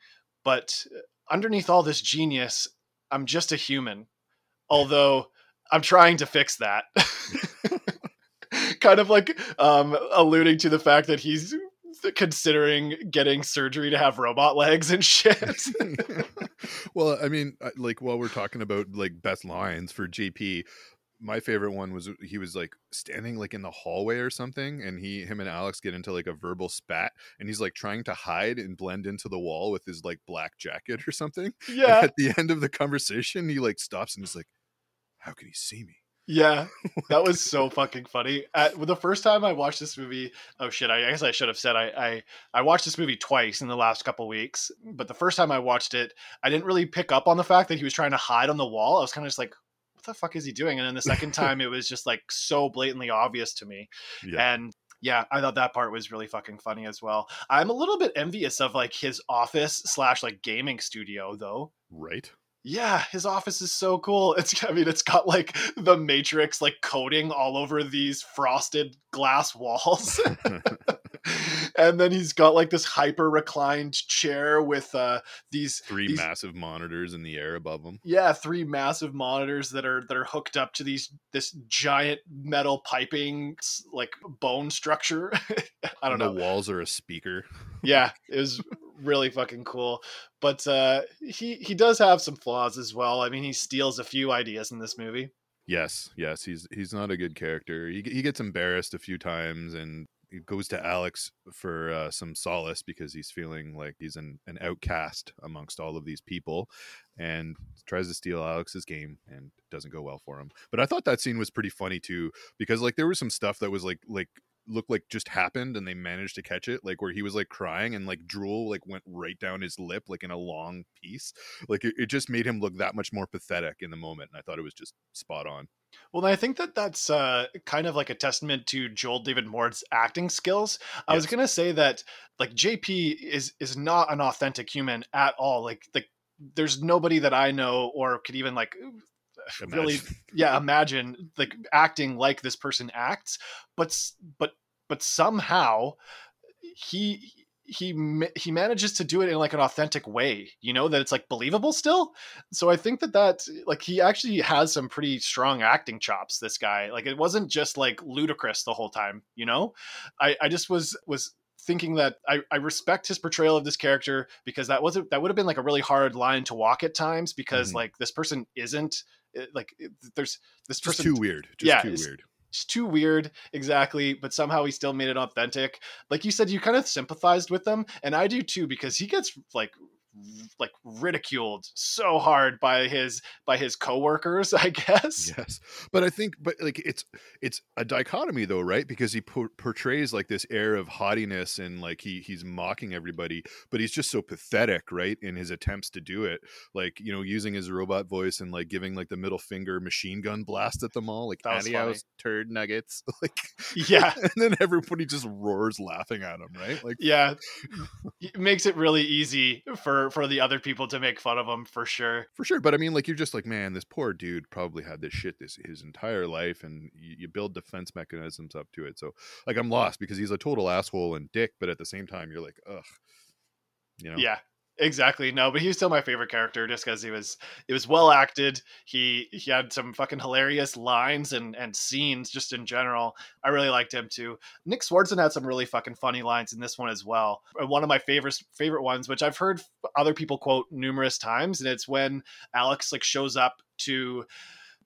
but underneath all this genius, I'm just a human. Although I'm trying to fix that. [laughs] kind of like um, alluding to the fact that he's considering getting surgery to have robot legs and shit. [laughs] well, I mean, like while we're talking about like best lines for JP, my favorite one was he was like standing like in the hallway or something and he him and alex get into like a verbal spat and he's like trying to hide and blend into the wall with his like black jacket or something yeah and at the end of the conversation he like stops and he's like how can he see me yeah, [laughs] that was so fucking funny. At the first time I watched this movie, oh shit, I guess I should have said I I, I watched this movie twice in the last couple weeks. But the first time I watched it, I didn't really pick up on the fact that he was trying to hide on the wall. I was kind of just like, the fuck is he doing? And then the [laughs] second time, it was just like so blatantly obvious to me. Yeah. And yeah, I thought that part was really fucking funny as well. I'm a little bit envious of like his office slash like gaming studio though. Right. Yeah, his office is so cool. It's I mean, it's got like the Matrix like coating all over these frosted glass walls. [laughs] [laughs] and then he's got like this hyper reclined chair with uh these three these, massive monitors in the air above him. Yeah, three massive monitors that are that are hooked up to these this giant metal piping like bone structure. [laughs] I don't and know. The walls are a speaker. yeah, [laughs] it was really fucking cool. But uh he he does have some flaws as well. I mean, he steals a few ideas in this movie. Yes, yes, he's he's not a good character. He he gets embarrassed a few times, and goes to Alex for uh, some solace because he's feeling like he's an, an outcast amongst all of these people and tries to steal Alex's game and doesn't go well for him. But I thought that scene was pretty funny too because like there was some stuff that was like like looked like just happened and they managed to catch it like where he was like crying and like drool like went right down his lip like in a long piece like it, it just made him look that much more pathetic in the moment and i thought it was just spot on well, I think that that's uh, kind of like a testament to Joel David Moore's acting skills. I was gonna say that like JP is is not an authentic human at all. Like like there's nobody that I know or could even like imagine. really [laughs] yeah imagine like acting like this person acts but but but somehow he he he manages to do it in like an authentic way you know that it's like believable still. So i think that that like he actually has some pretty strong acting chops this guy. Like it wasn't just like ludicrous the whole time you know? I i just was was thinking that I, I respect his portrayal of this character because that wasn't that would have been like a really hard line to walk at times because mm-hmm. like this person isn't eh, like eh, there's this just person too weird just yeah, too weird it's too weird exactly but somehow he still made it authentic like you said you kind of sympathized with them and i do too because he gets like like ridiculed so hard by his by his coworkers [laughs] i guess. Yes but i think but like it's it's a dichotomy though right? Because he po- portrays like this air of haughtiness and like he he's mocking everybody but he's just so pathetic right in his attempts to do it. Like you know using his robot voice and like giving like the middle finger machine gun blast at them all like adios turd nuggets. [laughs] Like yeah. [laughs] and then everybody just roars laughing at him right? Like yeah. It makes it really easy for for the other people to make fun of him for sure. For sure, but I mean, like you're just like, man, this poor dude probably had this shit this his entire life, and you, you build defense mechanisms up to it. So, like, I'm lost because he's a total asshole and dick, but at the same time, you're like, ugh, you know? Yeah, Exactly. No, but he was still my favorite character just because he was it was well acted. He he had some fucking hilarious lines and and scenes just in general. I really liked him too. Nick Swardson had some really fucking funny lines in this one as well. Uh, one of my favorite favorite ones, which I've heard other people quote numerous times, and it's when Alex like shows up to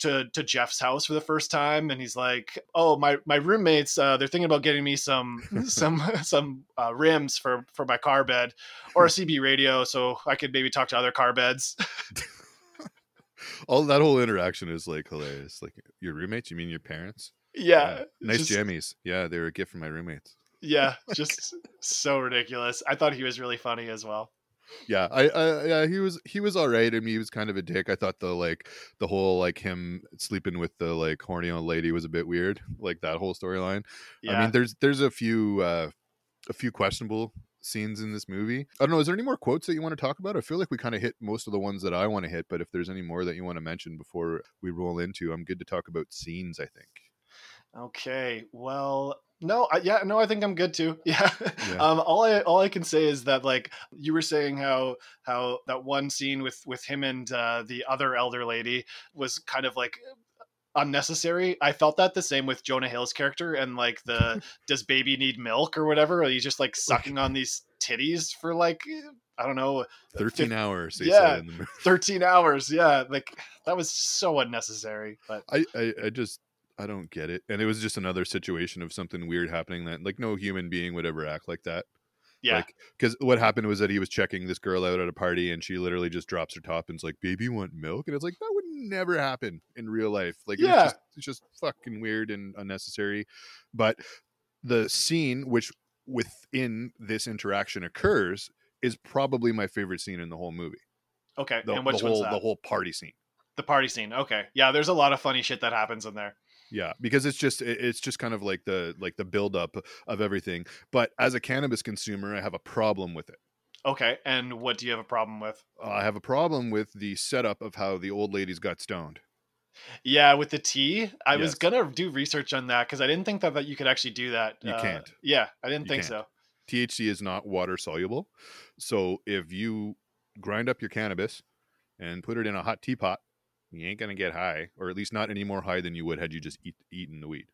to to Jeff's house for the first time, and he's like, "Oh, my my roommates, uh, they're thinking about getting me some [laughs] some some uh, rims for for my car bed or a [laughs] CB radio, so I could maybe talk to other car beds." [laughs] all that whole interaction is like hilarious. Like your roommates, you mean your parents? Yeah, nice just- jammies. Yeah, they were a gift from my roommates. Yeah, just so ridiculous. I thought he was really funny as well. Yeah, I, I yeah, he was he was all right. I mean, he was kind of a dick. I thought the like the whole like him sleeping with the like horny old lady was a bit weird. Like that whole storyline. Yeah. I mean, there's there's a few uh a few questionable scenes in this movie. I don't know. Is there any more quotes that you want to talk about? I feel like we kind of hit most of the ones that I want to hit, but if there's any more that you want to mention before we roll into, I'm good to talk about scenes. I think. Okay. Well, no, I, yeah, no, I think I'm good too. [laughs] Yeah. Yeah. Um, all I all I can say is that like you were saying how how that one scene with with him and uh, the other elder lady was kind of like unnecessary. I felt that the same with Jonah Hill's character and like the [laughs] does baby need milk or whatever? Or he's just like sucking on these titties for like I don't know 13 fif- hours. They yeah. said in the 13 hours. Yeah, like that was so unnecessary. But I, I I just I don't get it. And it was just another situation of something weird happening that like no human being would ever act like that. yeah, Like, because what happened was that he was checking this girl out at a party, and she literally just drops her top and's like, "Baby, want milk?" And it's like that would never happen in real life. Like, Yeah. it's just, it's just fucking weird and unnecessary. But the scene which within this interaction occurs is probably my favorite scene in the whole movie. okay. The, and which the one's whole that? the whole party scene. The party scene. Okay. Yeah, there's a lot of funny shit that happens in there. Yeah, because it's just it's just kind of like the like the buildup of everything. But as a cannabis consumer, I have a problem with it. Okay. And what do you have a problem with? I have a problem with the setup of how the old ladies got stoned. Yeah, with the tea. I was gonna do research on that because I didn't think that, that you could actually do that. You Uh, can't. Yeah, I didn't You think can't. so. THC is not water soluble. So if you grind up your cannabis and put it in a hot teapot, you ain't gonna get high, or at least not any more high than you would had you just eat, eaten the weed.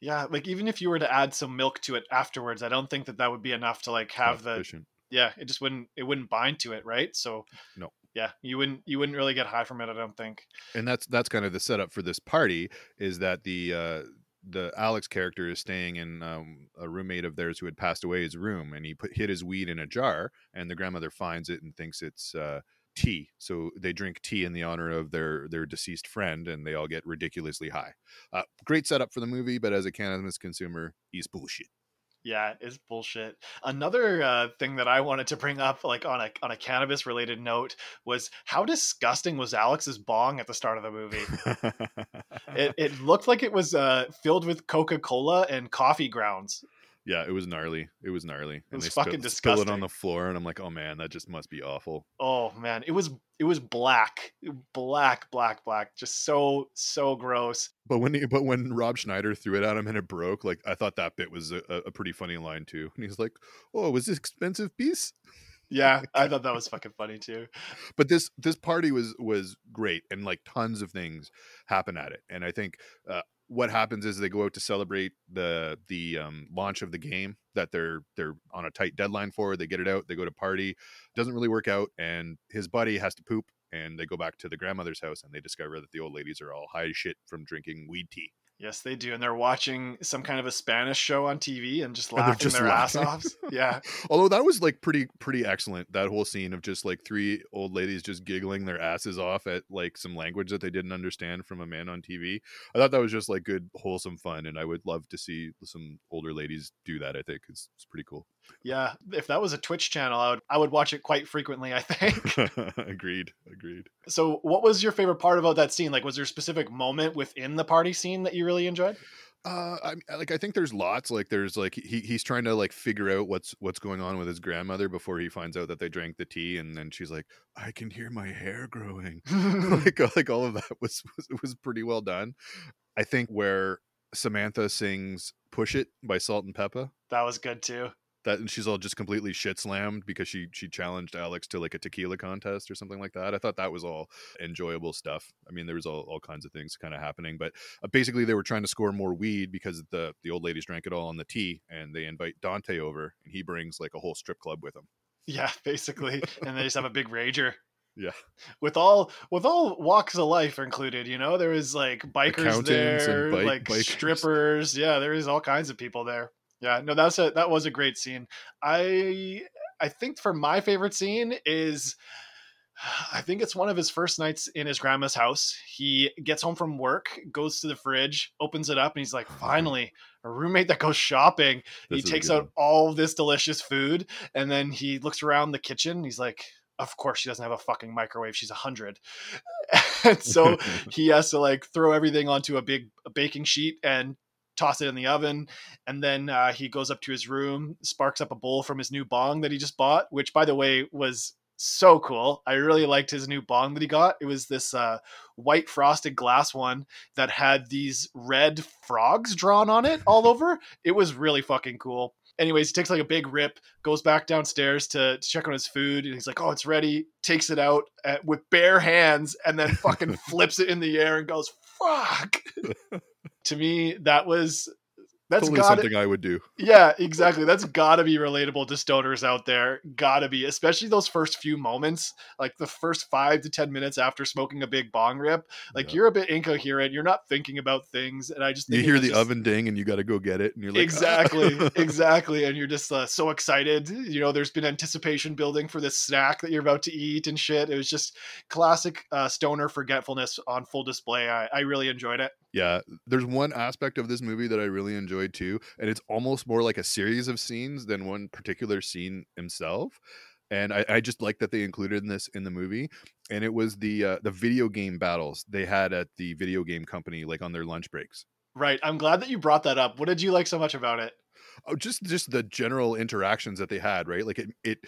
Yeah, like even if you were to add some milk to it afterwards, I don't think that that would be enough to like have the yeah. It just wouldn't it wouldn't bind to it, right? So No. Yeah, you wouldn't you wouldn't really get high from it. I don't think. and that's that's kind of the setup for this party is that the uh the alex character is staying in um, a roommate of theirs who had passed away his room and he put hid his weed in a jar and the grandmother finds it and thinks it's uh tea so they drink tea in the honor of their their deceased friend and they all get ridiculously high uh, great setup for the movie but as a cannabis consumer he's bullshit Yeah, it's bullshit. Another uh, thing that I wanted to bring up, like on a on a cannabis related note, was how disgusting was Alex's bong at the start of the movie. [laughs] it, it looked like it was uh, filled with Coca Cola and coffee grounds. Yeah it was gnarly it was gnarly and was they spill- fucking spill it on the floor and i'm like oh man that just must be awful Oh man, it was it was black, black, black, black, just so so gross. But when he, but when Rob Schneider threw it at him and it broke, like I thought that bit was a, a pretty funny line too. And he's like, "Oh, was this expensive piece?" Yeah, I [laughs] thought that was fucking funny too. But this this party was was great, and like tons of things happen at it. And I think uh, what happens is they go out to celebrate the the um, launch of the game that they're they're on a tight deadline for. They get it out. They go to party. Doesn't really work out, and his buddy has to poop. And they go back to the grandmother's house, and they discover that the old ladies are all high shit from drinking weed tea. Yes, they do, and they're watching some kind of a Spanish show on TV and just And laughing just their laughing. ass off. [laughs] Yeah, Although that was like pretty pretty excellent. That whole scene of just like three old ladies just giggling their asses off at like some language that they didn't understand from a man on TV. I thought that was just like good wholesome fun, and I would love to see some older ladies do that. I think it's, it's pretty cool. Yeah. If that was a Twitch channel, I would I would watch it quite frequently. I think. [laughs] agreed, agreed. so, what was your favorite part about that scene? Like, was there a specific moment within the party scene that you really enjoyed? Uh, I like. I think there's lots. Like, there's like he he's trying to like figure out what's what's going on with his grandmother before he finds out that they drank the tea, and then she's like, "I can hear my hair growing." [laughs] [laughs] like like all of that was, was was pretty well done. I think where Samantha sings "Push It" by Salt-N-Pepa, that was good too. That and she's all just completely shit slammed because she she challenged Alex to like a tequila contest or something like that. I thought that was all enjoyable stuff. I mean, there was all, all kinds of things kind of happening, but uh, basically they were trying to score more weed because the the old ladies drank it all on the tea, and they invite Dante over, and he brings like a whole strip club with him. Yeah, [laughs] basically, and they just have a big rager. Yeah. with all with all walks of life included. You know, there was like bikers there, bike- like bikers. strippers. Yeah, there is all kinds of people there. Yeah, no, that's a that was a great scene. I I think for my favorite scene is [sighs] I think it's one of his first nights in his grandma's house. He gets home from work, goes to the fridge, opens it up, and he's like, uh-huh. finally, a roommate that goes shopping. This he takes good out all this delicious food, and then he looks around the kitchen. He's like, of course, she doesn't have a fucking microwave. She's a hundred. [laughs] and so [laughs] he has to like throw everything onto a big baking sheet and toss it in the oven and then uh, he goes up to his room sparks up a bowl from his new bong that he just bought which by the way was so cool. I really liked his new bong that he got. It was this uh, white frosted glass one that had these red frogs drawn on it all over. It was really fucking cool. Anyways he takes like a big rip goes back downstairs to, to check on his food and he's like oh it's ready. Takes it out uh, with bare hands and then fucking [laughs] flips it in the air and goes fuck [laughs] to me that was that's totally got something I would do. yeah exactly. That's gotta be relatable to stoners out there. Gotta be especially those first few moments like the first five to ten minutes after smoking a big bong rip. Like Yeah. you're a bit incoherent. You're not thinking about things and i just You hear the just- oven ding and you got to go get it, and you're like, exactly "Ah." [laughs] exactly and you're just uh, so excited. You know there's been anticipation building for this snack that you're about to eat and shit. It was just classic uh, stoner forgetfulness on full display. I, I really enjoyed it. Yeah, there's one aspect of this movie that I really enjoyed too, and it's almost more like a series of scenes than one particular scene himself. And I, I just like that they included in this in the movie, and it was the uh, the video game battles they had at the video game company, like on their lunch breaks. right i'm glad that you brought that up what did you like so much about it Oh, just just the general interactions that they had, right? Like it it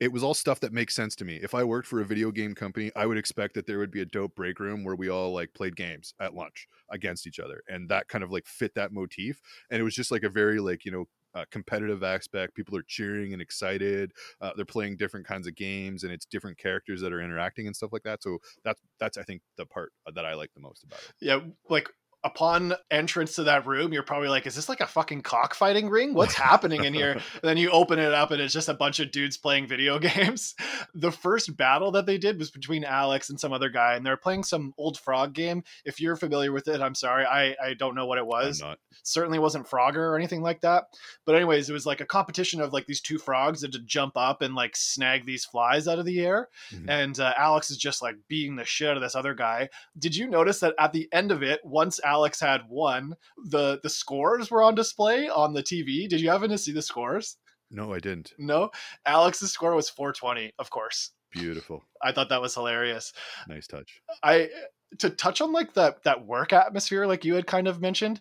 it was all stuff that makes sense to me. If I worked for a video game company, I would expect that there would be a dope break room where we all like played games at lunch against each other, and that kind of like fit that motif. And it was just like a very like you know uh, competitive aspect. People are cheering and excited. Uh, they're playing different kinds of games, and it's different characters that are interacting and stuff like that. So that's that's I think the part that I like the most about it. yeah like upon entrance to that room you're probably like is this like a fucking cockfighting ring what's happening in here and [laughs] then you open it up and it's just a bunch of dudes playing video [laughs] games the first battle that they did was between alex and some other guy and they're playing some old frog game if you're familiar with it i'm sorry i i don't know what it was certainly wasn't Frogger or anything like that. But anyways, it was like a competition of like these two frogs that to jump up and like snag these flies out of the air. Mhm. And uh, Alex is just like beating the shit out of this other guy. Did you notice that at the end of it, once Alex had one. the the scores were on display on the TV? Did you happen to see the scores? No, I didn't. No, Alex's score was 420. Of course, Beautiful, I thought that was hilarious. nice touch. I to touch on like that that work atmosphere like you had kind of mentioned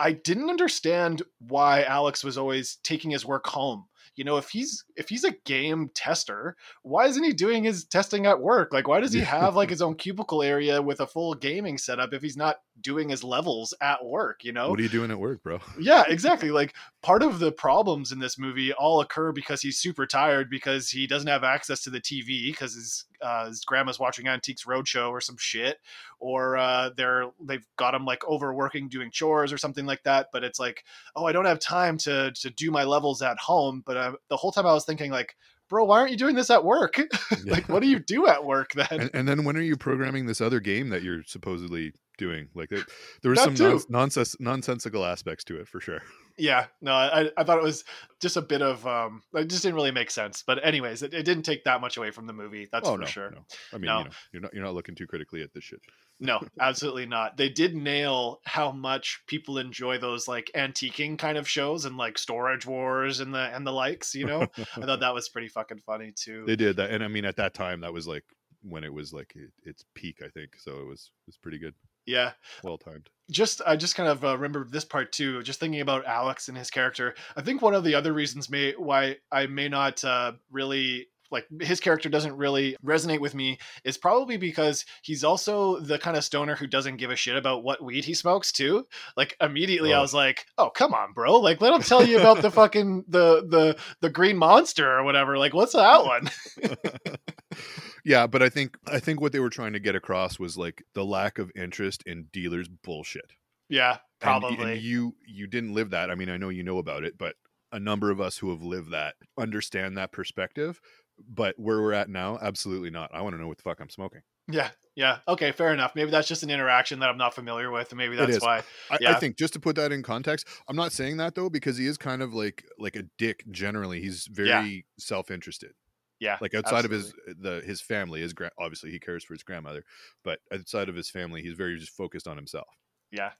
i didn't understand why alex was always taking his work home you know if he's if he's a game tester why isn't he doing his testing at work like why does he have like [laughs] his own cubicle area with a full gaming setup if he's not doing his levels at work you know What are you doing at work, bro? [laughs] yeah, exactly. Like part of the problems in this movie all occur because he's super tired because he doesn't have access to the TV because his uh, his grandma's watching Antiques Roadshow or some shit, or uh, they're they've got him like overworking doing chores or something like that. But it's like, oh, I don't have time to to do my levels at home. But the whole time I was thinking like. Bro, why aren't you doing this at work? [laughs] like, what do you do at work then? and, and then when are you programming this other game that you're supposedly doing? Like there, there was some nons- nonsense, nonsensical aspects to it for sure. Yeah, no, I, I thought it was just a bit of um, it just didn't really make sense. But anyways, it, it didn't take that much away from the movie. That's oh for no, sure. no. I mean, No. you know, you're not you're not looking too critically at this shit. No, absolutely not. They did nail how much people enjoy those like antiquing kind of shows and like Storage Wars and the and the likes. You know, I thought that was pretty fucking funny too. they did that, and I mean, at that time, that was like when it was like it, its peak, I think. So it was it was pretty good, yeah, well timed. just I just kind of uh, remembered this part too. Just thinking about Alex and his character. I think one of the other reasons may why I may not uh, really like his character doesn't really resonate with me is probably because he's also the kind of stoner who doesn't give a shit about what weed he smokes too. Like immediately I Oh. was like, "Oh, come on, bro. Like let him tell you about the fucking [laughs] the the the green monster or whatever. Like what's that one?" [laughs] yeah, but I think I think what they were trying to get across was like the lack of interest in dealers' bullshit. yeah, And- probably. and you you didn't live that. I mean, I know you know about it, but a number of us who have lived that understand that perspective. But where we're at now, absolutely not. I want to know what the fuck I'm smoking. yeah. Yeah. Okay, fair enough. Maybe that's just an interaction that I'm not familiar with and maybe that's why. I, I think just to put that in context, I'm not saying that though because he is kind of like like a dick generally. He's very self-interested. Yeah, like outside absolutely. of his the his family, his grand obviously he cares for his grandmother, but outside of his family, he's very just focused on himself. Yeah,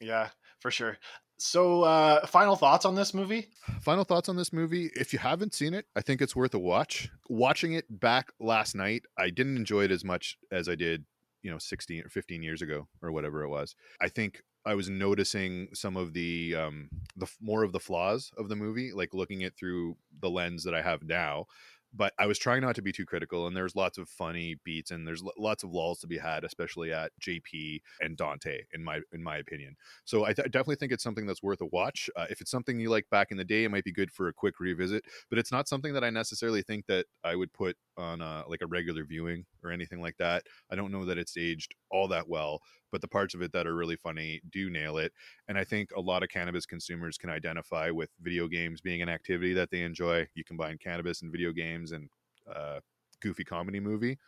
yeah, for sure. So, uh, final thoughts on this movie? Final thoughts on this movie. If you haven't seen it, I think it's worth a watch. Watching it back last night, I didn't enjoy it as much as I did, you know, 16 or 15 years ago or whatever it was. I think I was noticing some of the um the more of the flaws of the movie, like looking it through the lens that I have now but I was trying not to be too critical. And there's lots of funny beats, and there's lots of lulls to be had, especially at JP and Dante, in my in my opinion. So I th- definitely think it's something that's worth a watch. Uh, if it's something you like back in the day, it might be good for a quick revisit. But it's not something that I necessarily think that I would put on a, like a regular viewing or anything like that. I don't know that it's aged all that well, but the parts of it that are really funny do nail it. And I think a lot of cannabis consumers can identify with video games being an activity that they enjoy. You combine cannabis and video games and uh, goofy comedy movie.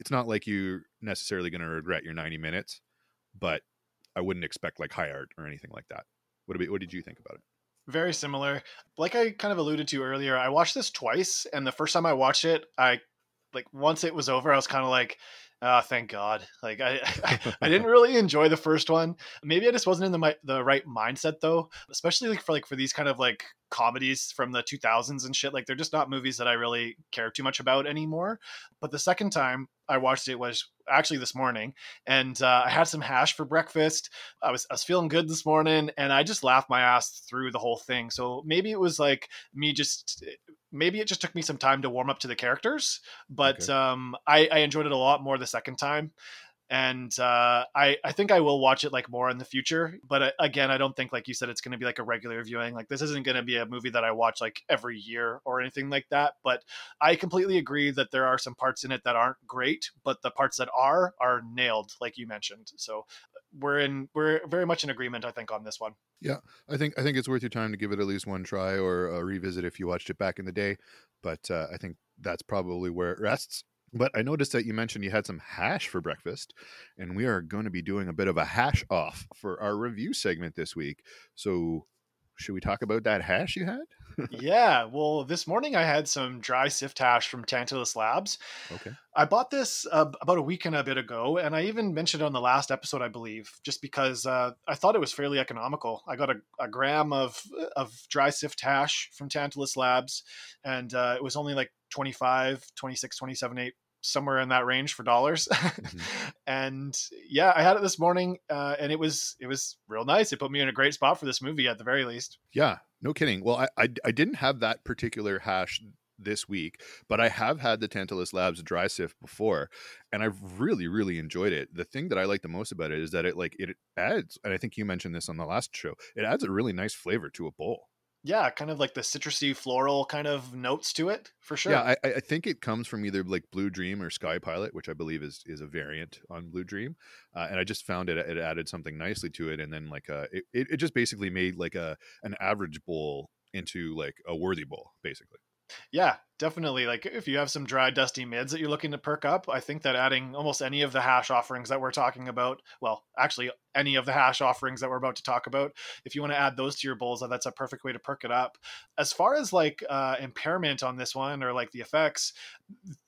It's not like you're necessarily going to regret your 90 minutes, but I wouldn't expect like high art or anything like that. What, what did you think about it? Very similar. Like I kind of alluded to earlier, I watched this twice, and the first time I watched it, I like once it was over, I was kind of like, Oh, thank God! Like I, I, [laughs] I, didn't [laughs] really enjoy the first one. Maybe I just wasn't in the the right mindset though, especially like for like for these kind of like comedies from the 2000s and shit. Like they're just not movies that I really care too much about anymore. But the second time I watched it was actually this morning, and uh, I had some hash for breakfast. I was I was feeling good this morning, and I just laughed my ass through the whole thing. So maybe it was like me just maybe it just took me some time to warm up to the characters, but okay. um, I, I enjoyed it a lot more the second time and uh, I I think I will watch it like more in the future. But uh, again, I don't think like you said it's going to be like a regular viewing. Like this isn't going to be a movie that I watch like every year or anything like that. But I completely agree that there are some parts in it that aren't great, but the parts that are are nailed, like you mentioned. So we're in we're very much in agreement, I think, on this one. Yeah, I think I think it's worth your time to give it at least one try or uh, revisit if you watched it back in the day. But uh, I think that's probably where it rests. But I noticed that you mentioned you had some hash for breakfast, and we are going to be doing a bit of a hash off for our review segment this week. So, should we talk about that hash you had? Yeah, well, this morning I had some dry sift hash from Tantalus Labs. Okay. I bought this uh, about a week and a bit ago, and I even mentioned it on the last episode, I believe, just because uh, I thought it was fairly economical. I got a, a, gram of of dry sift hash from Tantalus Labs, and uh, it was only like 25, 26, 27, 8 somewhere in that range for dollars. mm-hmm. [laughs] and yeah, I had it this morning, uh, and it was it was real nice. It put me in a great spot for this movie at the very least. Yeah, no kidding. Well, I I, I didn't have that particular hash this week, but I have had the Tantalus Labs dry sift before, and I've really, really enjoyed it. The thing that I like the most about it is that it like it adds, and I think you mentioned this on the last show, it adds a really nice flavor to a bowl yeah, kind of like the citrusy floral kind of notes to it for sure. Yeah, I, I, think it comes from either like Blue Dream or Sky Pilot, which I believe is is a variant on Blue Dream. Uh, and I just found it it added something nicely to it, and then like uh, it, it just basically made like a an average bowl into like a worthy bowl, basically. Yeah, definitely. Like if you have some dry, dusty mids that you're looking to perk up, I think that adding almost any of the hash offerings that we're talking about, well, actually any of the hash offerings that we're about to talk about, if you want to add those to your bowls, that's a perfect way to perk it up. As far as like uh, impairment on this one or like the effects,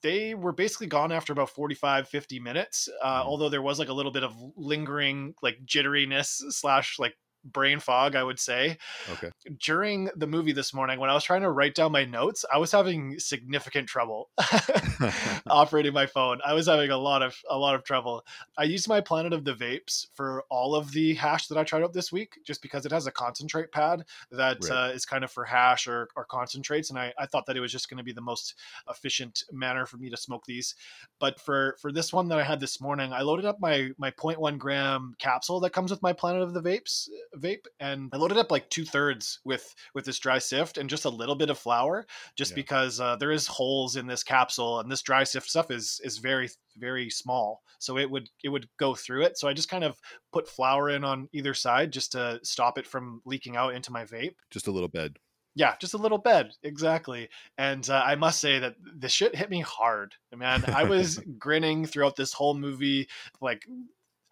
they were basically gone after about 45, 50 minutes. Uh, mm-hmm. Although there was like a little bit of lingering like jitteriness slash like brain fog, I would say. Okay. During the movie this morning, when I was trying to write down my notes, I was having significant trouble [laughs] [laughs] operating my phone. I was having a lot of a lot of trouble. I used my Planet of the Vapes for all of the hash that I tried out this week, just because it has a concentrate pad that right. uh, is kind of for hash or, or concentrates, and I, I thought that it was just going to be the most efficient manner for me to smoke these. But for for this one that I had this morning, I loaded up my my 0.1 gram capsule that comes with my Planet of the Vapes vape and I loaded up like two thirds with with this dry sift and just a little bit of flour just yeah. because uh, there is holes in this capsule and this dry sift stuff is is very very small so it would it would go through it so I just kind of put flour in on either side just to stop it from leaking out into my vape just a little bed yeah, just a little bed, exactly. And uh, I must say that the shit hit me hard, man. I was [laughs] grinning throughout this whole movie, like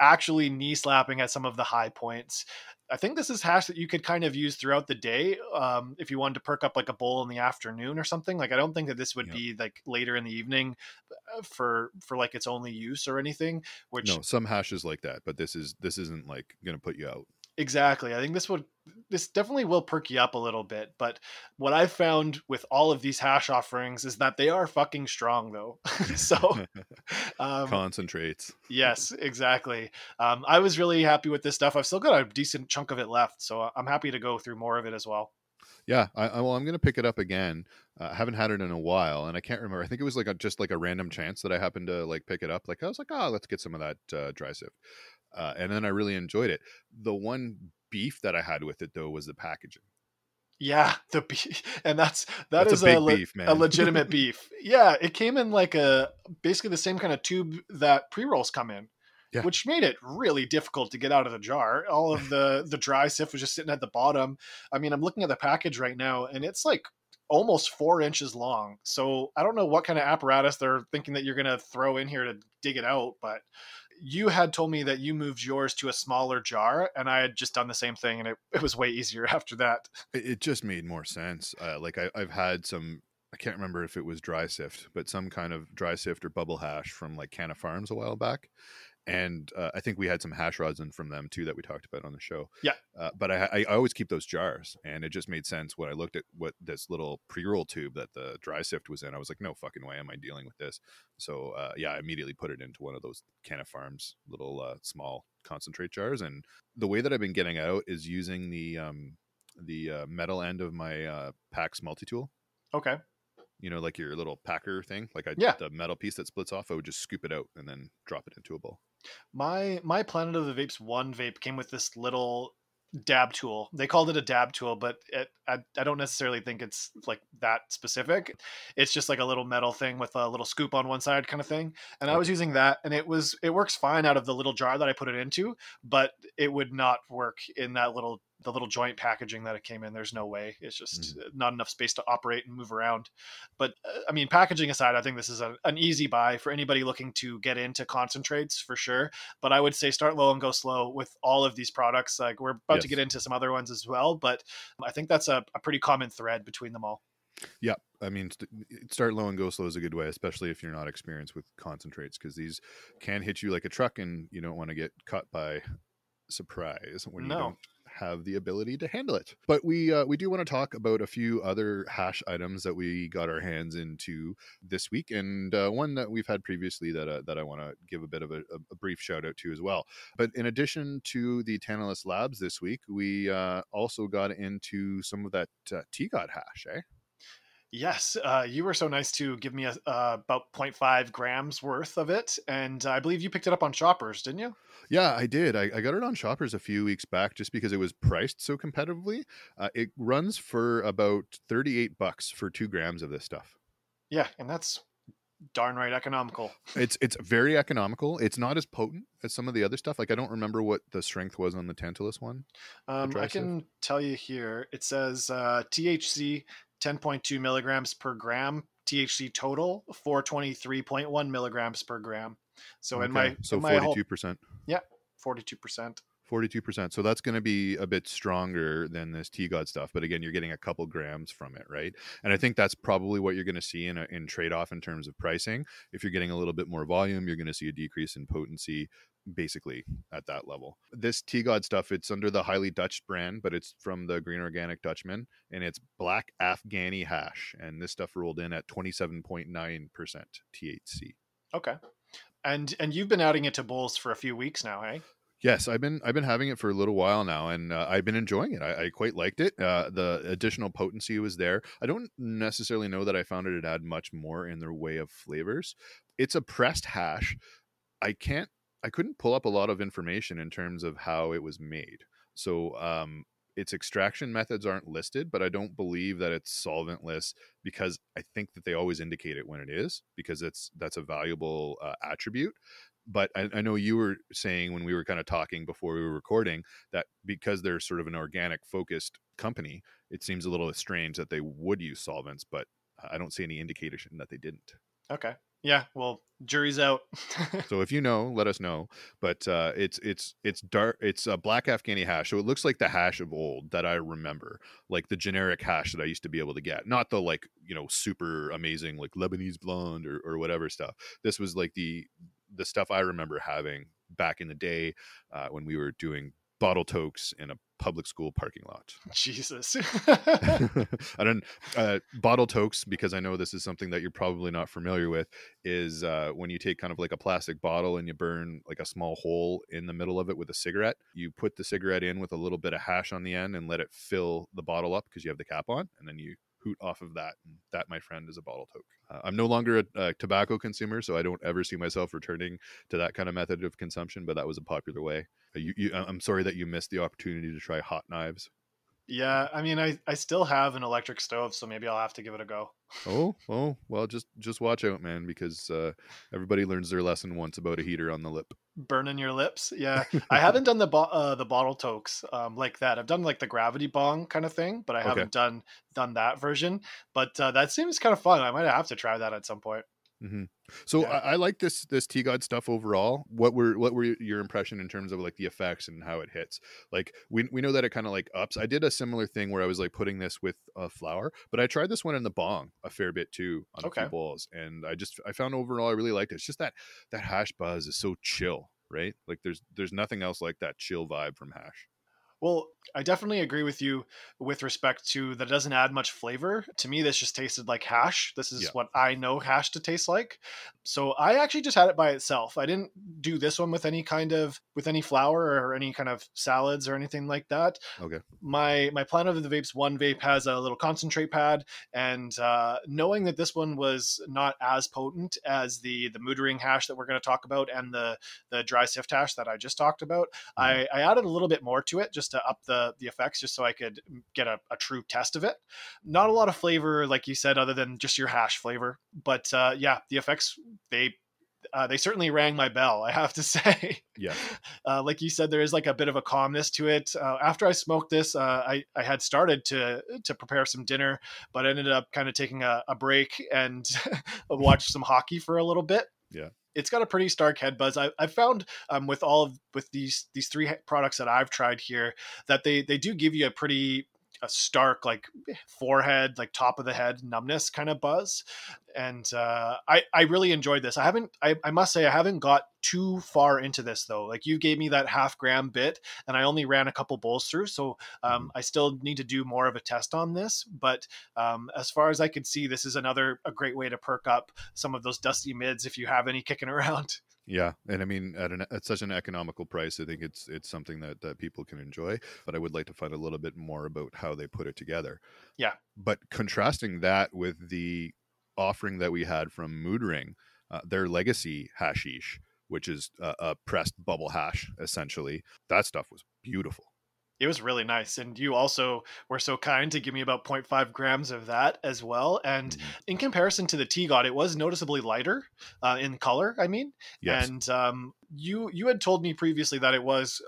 actually knee slapping at some of the high points I think this is hash that you could kind of use throughout the day um, if you wanted to perk up like a bowl in the afternoon or something. Like I don't think that this would Yep. be like later in the evening uh, for for like its only use or anything. Which No, some hashes like that, but this is this isn't like going to put you out. Exactly. I think this would this definitely will perk you up a little bit. But what I've found with all of these hash offerings is that they are fucking strong though. [laughs] so [laughs] um, Concentrates. yes, exactly. Um, I was really happy with this stuff. I've still got a decent chunk of it left, so I'm happy to go through more of it as well. Yeah, I, I well, I'm going to pick it up again. Uh, I haven't had it in a while, and I can't remember. I think it was like a, just like a random chance that I happened to like pick it up. Like I was like, oh, let's get some of that uh, dry sift, uh, and then I really enjoyed it. The one beef that I had with it though was the packaging. Yeah, the beef, [laughs] and that's that That's is a big le- beef, man. a legitimate [laughs] beef. Yeah, it came in like a basically the same kind of tube that pre rolls come in, Yeah. which made it really difficult to get out of the jar. All of the the dry sift was just sitting at the bottom. I mean, I'm looking at the package right now, and it's like almost four inches long. So I don't know what kind of apparatus they're thinking that you're gonna throw in here to dig it out, but you had told me that you moved yours to a smaller jar and i had just done the same thing and it, it was way easier [laughs] after that It, it just made more sense. Uh, like I, I've had some. I can't remember if it was dry sift, but some kind of dry sift or bubble hash from like Canna Farms a while back, and uh, I think we had some hash rods in from them too that we talked about on the show. Yeah. Uh, but I, I always keep those jars, and it just made sense when I looked at what this little pre-roll tube that the dry sift was in. I was like, no fucking way am I dealing with this. So uh, yeah, I immediately put it into one of those Canna Farms little uh, small concentrate jars, and the way that I've been getting out is using the um the uh, metal end of my uh, PAX multi tool. okay You know, like your little packer thing, like I Yeah. the metal piece that splits off. I would just scoop it out and then drop it into a bowl. My my Planet of the Vapes one vape came with this little dab tool. They called it a dab tool, but it, I I don't necessarily think it's like that specific. It's just like a little metal thing with a little scoop on one side kind of thing. And I was using that and it was it works fine out of the little jar that I put it into, but it would not work in that little the little joint packaging that it came in. There's no way. It's just not enough space to operate and move around. But uh, I mean, packaging aside, I think this is a, an easy buy for anybody looking to get into concentrates for sure but I would say start low and go slow with all of these products. Like we're about to get into some other ones as well, but I think that's a, a pretty common thread between them all. Yeah, I mean, st- start low and go slow is a good way, especially if you're not experienced with concentrates, because these can hit you like a truck, and you don't want to get caught by surprise when you don't have the ability to handle it. But we uh, we do want to talk about a few other hash items that we got our hands into this week, and uh, one that we've had previously that uh, that I want to give a bit of a, a- brief shout out to as well. But in addition to the Tantalus Labs this week, we uh, also got into some of that uh, T-God hash, eh? Yes, uh, you were so nice to give me a, uh, about 0.5 grams worth of it, and I believe you picked it up on Shoppers, didn't you? Yeah, I did. I, I got it on Shoppers a few weeks back just because it was priced so competitively. Uh, it runs for about 38 bucks for two grams of this stuff. Yeah, and that's darn right economical. It's it's very economical. It's not as potent as some of the other stuff. Like I don't remember what the strength was on the Tantalus one. Um, I can tell you here. It says uh, THC 10.2 milligrams per gram. THC total 423.1 milligrams per gram. So in my Okay, so my whole 42%. Yeah, 42 percent. 42%. So that's going to be a bit stronger than this T God stuff. But again, you're getting a couple grams from it, right? And I think that's probably what you're going to see in, a, in trade off in terms of pricing. If you're getting a little bit more volume, you're going to see a decrease in potency basically at that level. This T God stuff, it's under the Highly Dutch brand, but it's from the Green Organic Dutchman and it's black Afghani hash. And this stuff rolled in at 27.9% THC. Okay. And and you've been adding it to bowls for a few weeks now, hey? Yes, I've been I've been having it for a little while now, and uh, I've been enjoying it. I, I quite liked it. Uh, the additional potency was there. I don't necessarily know that I found it to add much more in their way of flavors. It's a pressed hash. I can't. I couldn't pull up a lot of information in terms of how it was made. So um, its extraction methods aren't listed, but I don't believe that it's solventless because I think that they always indicate it when it is because it's that's a valuable uh, attribute but I, I know you were saying when we were kind of talking before we were recording that because they're sort of an organic focused company, it seems a little strange that they would use solvents, but I don't see any indication that they didn't. Okay. Yeah, well, jury's out. [laughs] so if you know, let us know. But uh, it's it's it's dark. It's a black Afghani hash, so it looks like the hash of old that I remember, like the generic hash that I used to be able to get, not the like you know super amazing like Lebanese blonde or, or whatever stuff. This was like the the stuff I remember having back in the day uh, when we were doing bottle tokes in a public school parking lot. [laughs] Jesus. [laughs] [laughs] I don't uh, bottle tokes because I know this is something that you're probably not familiar with. Is uh, when you take kind of like a plastic bottle and you burn like a small hole in the middle of it with a cigarette. You put the cigarette in with a little bit of hash on the end and let it fill the bottle up because you have the cap on, and then you hoot off of that. And that, my friend, is a bottle toke. Uh, I'm no longer a, a, tobacco consumer, so I don't ever see myself returning to that kind of method of consumption. But that was a popular way. Uh, you, you, I'm sorry that you missed the opportunity to try hot knives. Yeah, I mean, I, I still have an electric stove, so maybe I'll have to give it a go. Oh, [laughs] oh, well, just just watch out, man, because uh, everybody learns their lesson once about a heater on the lip. Burning your lips, yeah. [laughs] I haven't done the bo- uh, the bottle tokes um, like that. I've done like the gravity bong kind of thing, but I haven't done done that version. But uh, that seems kind of fun. I might have to try that at some point. Mm-hmm. So yeah. I, I, like this this T God stuff overall. What were what were your impression in terms of like the effects and how it hits? Like we we know that it kind of like ups. I did a similar thing where I was like putting this with a flower, but I tried this one in the bong a fair bit too on okay. a few bowls, and I just I found overall I really liked it. It's just that that hash buzz is so chill, right? Like there's there's nothing else like that chill vibe from hash. Well, I definitely agree with you with respect to that it doesn't add much flavor. To me, this just tasted like hash. This is yeah. what I know hash to taste like. So I actually just had it by itself. I didn't do this one with any kind of with any flour or any kind of salads or anything like that. Okay. My my Planet of the Vapes one vape has a little concentrate pad, and uh, knowing that this one was not as potent as the the mood ring hash that we're going to talk about and the the dry sift hash that I just talked about, mm. I, I added a little bit more to it just to up the the effects, just so I could get a, a true test of it. Not a lot of flavor, like you said, other than just your hash flavor. But uh, yeah, the effects they uh, they certainly rang my bell. I have to [laughs] say. Yeah. Uh, like you said, there is like a bit of a calmness to it. Uh, after I smoked this, uh, I I had started to to prepare some dinner, but ended up kind of taking a, a break and [laughs] watched some hockey for a little bit. Yeah it's got a pretty stark head buzz. I, I found um, with all of with these these three products that I've tried here that they they do give you a pretty a stark like forehead like top of the head numbness kind of buzz and uh, I I really enjoyed this. I haven't I, I must say I haven't got too far into this though. Like you gave me that half gram bit, and I only ran a couple bowls through, so um, mm-hmm. I still need to do more of a test on this. But um, as far as I can see, this is another a great way to perk up some of those dusty mids if you have any kicking [laughs] around. Yeah, and I mean at an at such an economical price, I think it's it's something that that people can enjoy. But I would like to find a little bit more about how they put it together. Yeah. But contrasting that with the offering that we had from Mood Ring, uh, their legacy hashish, which is a, a pressed bubble hash, essentially. That stuff was beautiful. It was really nice. And you also were so kind to give me about 0.5 grams of that as well. And mm-hmm. in comparison to the T God, it was noticeably lighter uh, in color, I mean. Yes. And um, you, you had told me previously that it was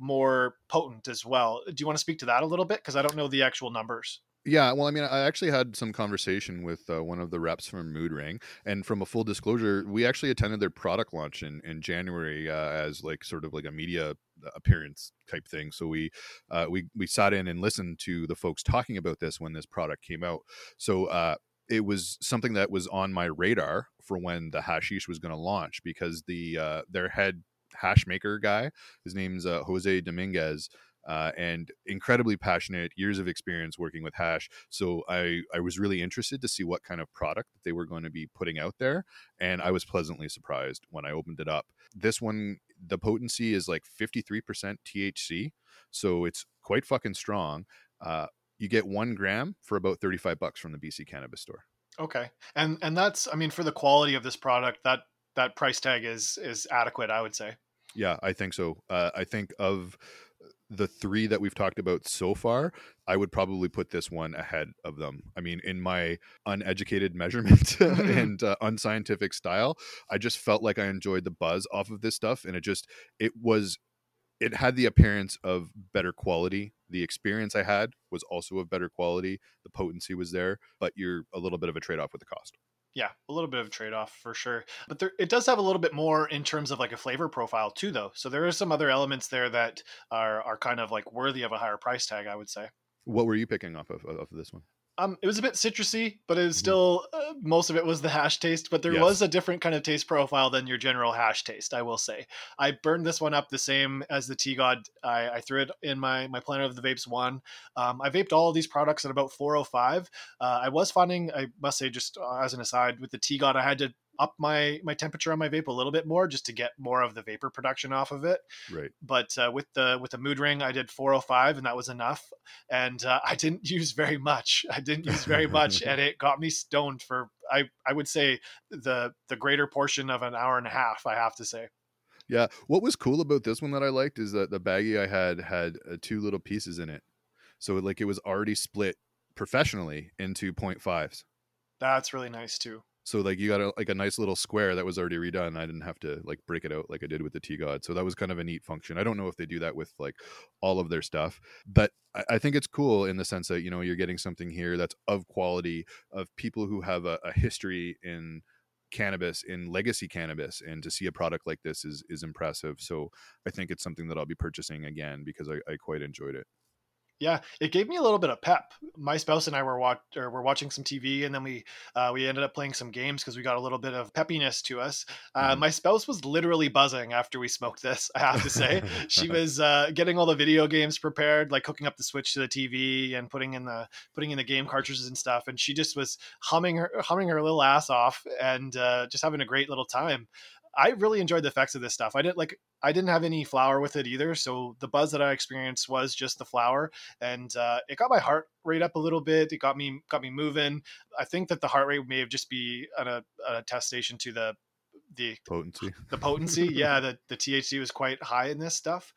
more potent as well. Do you want to speak to that a little bit? Because I don't know the actual numbers. Yeah, well, I mean, I actually had some conversation with uh, one of the reps from Mood Ring, and from a full disclosure, we actually attended their product launch in in January uh, as like sort of like a media appearance type thing. So we uh, we we sat in and listened to the folks talking about this when this product came out. So uh, it was something that was on my radar for when the hashish was going to launch because the uh, their head hash maker guy, his name's uh, Jose Dominguez uh, and incredibly passionate, years of experience working with hash. So I, I was really interested to see what kind of product that they were going to be putting out there. And I was pleasantly surprised when I opened it up. This one, the potency is like 53% THC. So it's quite fucking strong. Uh, you get one gram for about 35 bucks from the BC Cannabis Store. Okay. And, and that's, I mean, for the quality of this product, that, that price tag is, is adequate, I would say. Yeah, I think so. Uh, I think of the three that we've talked about so far, I would probably put this one ahead of them. I mean, in my uneducated [laughs] measurement and uh, unscientific style, I just felt like I enjoyed the buzz off of this stuff, and it just it was it had the appearance of better quality. The experience I had was also of better quality. The potency was there, but you're a little bit of a trade off with the cost. Yeah, a little bit of trade off for sure. But there, it does have a little bit more in terms of like a flavor profile too, though. So there are some other elements there that are are kind of like worthy of a higher price tag, I would say. What were you picking up of, of this one? Um, it was a bit citrusy, but it was Mhm. still uh, most of it was the hash taste. But there Yes. was a different kind of taste profile than your general hash taste. I will say. I burned this one up the same as the T God. I, I threw it in my my Planet of the Vapes one. Um, I vaped all these products at about 405. Uh, I was finding, I must say, just uh, as an aside, with the T God, I had to up my my temperature on my vape a little bit more just to get more of the vapor production off of it Right. but uh, with the with the mood ring i did 405 and that was enough and uh, i didn't [laughs] use very much i didn't use very much and [laughs] it got me stoned for i i would say the the greater portion of an hour and a half i have to say Yeah. What was cool about this one that I liked is that the baggie I had had uh, two little pieces in it, so like it was already split professionally into 0.5s. that's really nice too So like you got a, like a nice little square that was already redone. I didn't have to like break it out like I did with the T God. So that was kind of a neat function. I don't know if they do that with like all of their stuff, but I, I think it's cool in the sense that you know you're getting something here that's of quality of people who have a, a history in cannabis in legacy cannabis and to see a product like this is is impressive so i think it's something that i'll be purchasing again because i, I quite enjoyed it Yeah, it gave me a little bit of pep. My spouse and I were watch or were watching some TV, and then we uh, we ended up playing some games because we got a little bit of peppiness to us. Uh, Mhm. My spouse was literally buzzing after we smoked this. I have to say, [laughs] she was uh, getting all the video games prepared, like hooking up the Switch to the TV and putting in the putting in the game cartridges and stuff, and she just was humming her humming her little ass off and uh, just having a great little time. I really enjoyed the effects of this stuff. I didn't like I didn't have any flour with it either, so the buzz that I experienced was just the flour, and uh, it got my heart rate up a little bit. It got me got me moving. I think that the heart rate may have just be an, a, an attestation to the the potency the potency. yeah, the the THC was quite high in this stuff.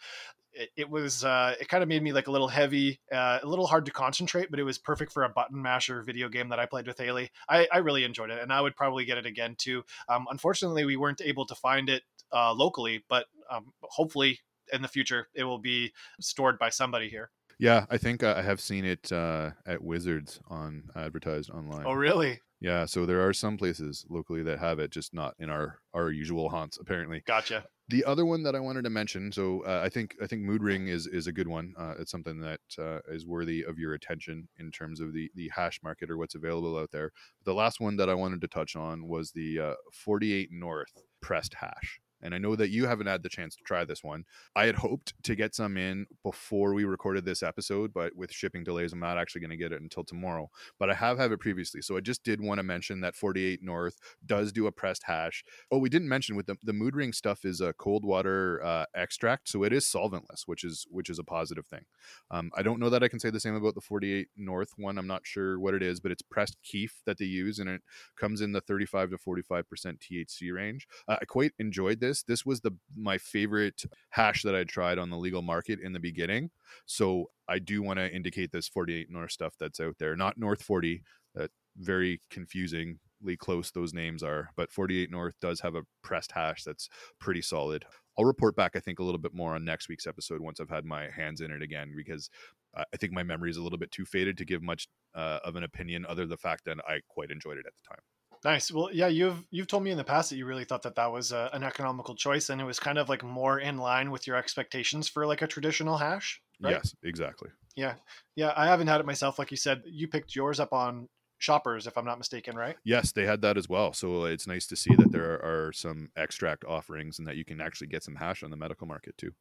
It, it was uh, it kind of made me like a little heavy, uh, a little hard to concentrate, but it was perfect for a button masher video game that I played with Haley. I, I really enjoyed it, and I would probably get it again too. Um, unfortunately, we weren't able to find it uh, locally, but um, hopefully in the future it will be stored by somebody here. yeah i think uh, i have seen it uh, at wizards on advertised online Oh, really? Yeah, so there are some places locally that have it, just not in our our usual haunts. Apparently, Gotcha. The other one that I wanted to mention. So uh, I think I think Mood Ring is is a good one. Uh, it's something that uh, is worthy of your attention in terms of the the hash market or what's available out there. The last one that I wanted to touch on was the uh, 48 North pressed hash. And I know that you haven't had the chance to try this one. I had hoped to get some in before we recorded this episode, but with shipping delays, I'm not actually going to get it until tomorrow but I have had it previously. So I just did want to mention that 48 North does do a pressed hash. Oh, we didn't mention with the, the mood ring stuff is a cold water uh, extract, so it is solventless, which is which is a positive thing. Um, I don't know that I can say the same about the 48 North one. I'm not sure what it is, but it's pressed keef that they use, and it comes in the 35 to 45 percent THC range. Uh, I quite enjoyed this. This was the my favorite hash that I tried on the legal market in the beginning. So I do want to indicate this 48 North stuff that's out there, not North 40. That very confusingly close those names are, but 48 North does have a pressed hash that's pretty solid. I'll report back, I think, a little bit more on next week's episode once I've had my hands in it again, because uh, I think my memory is a little bit too faded to give much uh, of an opinion, other than the fact that I quite enjoyed it at the time. Nice. Well, yeah, you've you've told me in the past that you really thought that that was uh, an economical choice, and it was kind of like more in line with your expectations for like a traditional hash. Right? Yes, exactly. Yeah. Yeah. I haven't had it myself. Like you said, you picked yours up on Shoppers, if I'm not mistaken, right? Yes, they had that as well. So it's nice to see that there are, are some extract offerings and that you can actually get some hash on the medical market too.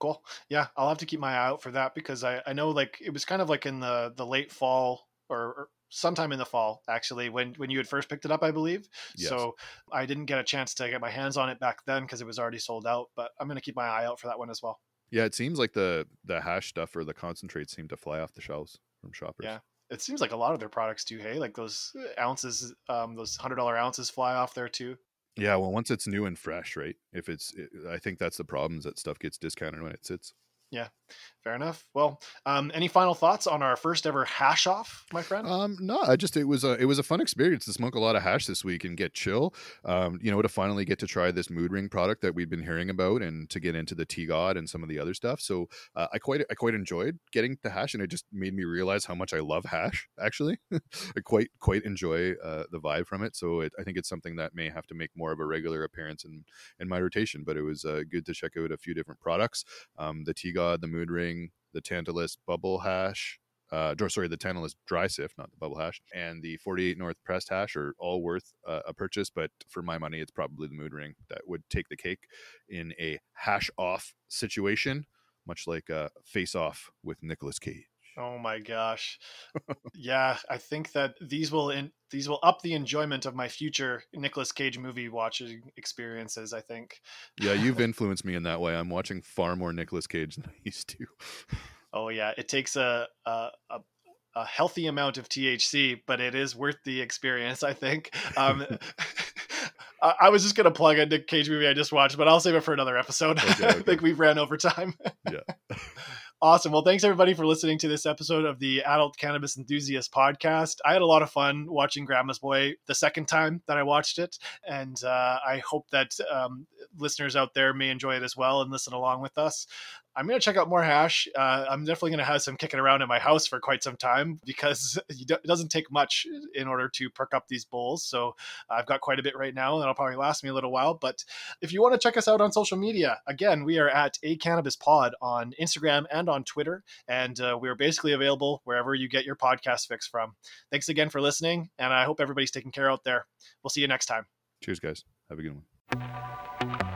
Cool. Yeah, I'll have to keep my eye out for that because I, I know like it was kind of like in the the late fall or, or sometime in the fall actually when when you had first picked it up, I believe. Yes. So I didn't get a chance to get my hands on it back then because it was already sold out. But I'm gonna keep my eye out for that one as well. Yeah, it seems like the the hash stuff or the concentrates seem to fly off the shelves from shoppers. Yeah. It seems like a lot of their products do. Hey, like those ounces, um, those hundred dollar ounces fly off there too. Yeah, well, once it's new and fresh, right? If it's, it, I think that's the problem is that stuff gets discounted when it sits. Yeah, fair enough. Well, um, any final thoughts on our first ever hash off, my friend? Um, no, I just it was a it was a fun experience to smoke a lot of hash this week and get chill. Um, you know, to finally get to try this mood ring product that we've been hearing about and to get into the T God and some of the other stuff. So uh, I quite I quite enjoyed getting the hash, and it just made me realize how much I love hash. [laughs] Actually, I quite quite enjoy uh, the vibe from it. So it, I think it's something that may have to make more of a regular appearance in in my rotation. But it was uh, good to check out a few different products. Um, the tea god, the mood ring, the Tantalus bubble hash, uh, sorry, the Tantalus dry sift, not the bubble hash, and the 48 North pressed hash are all worth uh, a purchase. But for my money, it's probably the mood ring that would take the cake in a hash off situation, much like a face off with Nicolas Cage. Oh my gosh. [laughs] yeah, I think that these will in, these will up the enjoyment of my future Nicolas Cage movie watching experiences, I think. Yeah, you've [laughs] influenced me in that way. I'm watching far more Nicolas Cage than I used to. [laughs] Oh yeah, it takes a a, a a healthy amount of THC, but it is worth the experience, I think. Um, I was just gonna plug a Nick Cage movie I just watched, but I'll save it for another episode. Okay, okay. I think we've ran over time. yeah. Awesome. Well, thanks everybody for listening to this episode of the Adult Cannabis Enthusiast podcast. I had a lot of fun watching Grandma's Boy the second time that I watched it, and uh, I hope that um, listeners out there may enjoy it as well and listen along with us. I'm going to check out more hash. Uh, I'm definitely going to have some kicking around in my house for quite some time [laughs] because it doesn't take much in order to perk up these bowls. So I've got quite a bit right now, and it'll probably last me a little while. But if you want to check us out on social media, again, we are at a cannabis pod on Instagram and on Twitter, and uh, we are basically available wherever you get your podcast fix from. Thanks again for listening, and I hope everybody's taking care out there. We'll see you next time. Cheers, guys. Have a good one.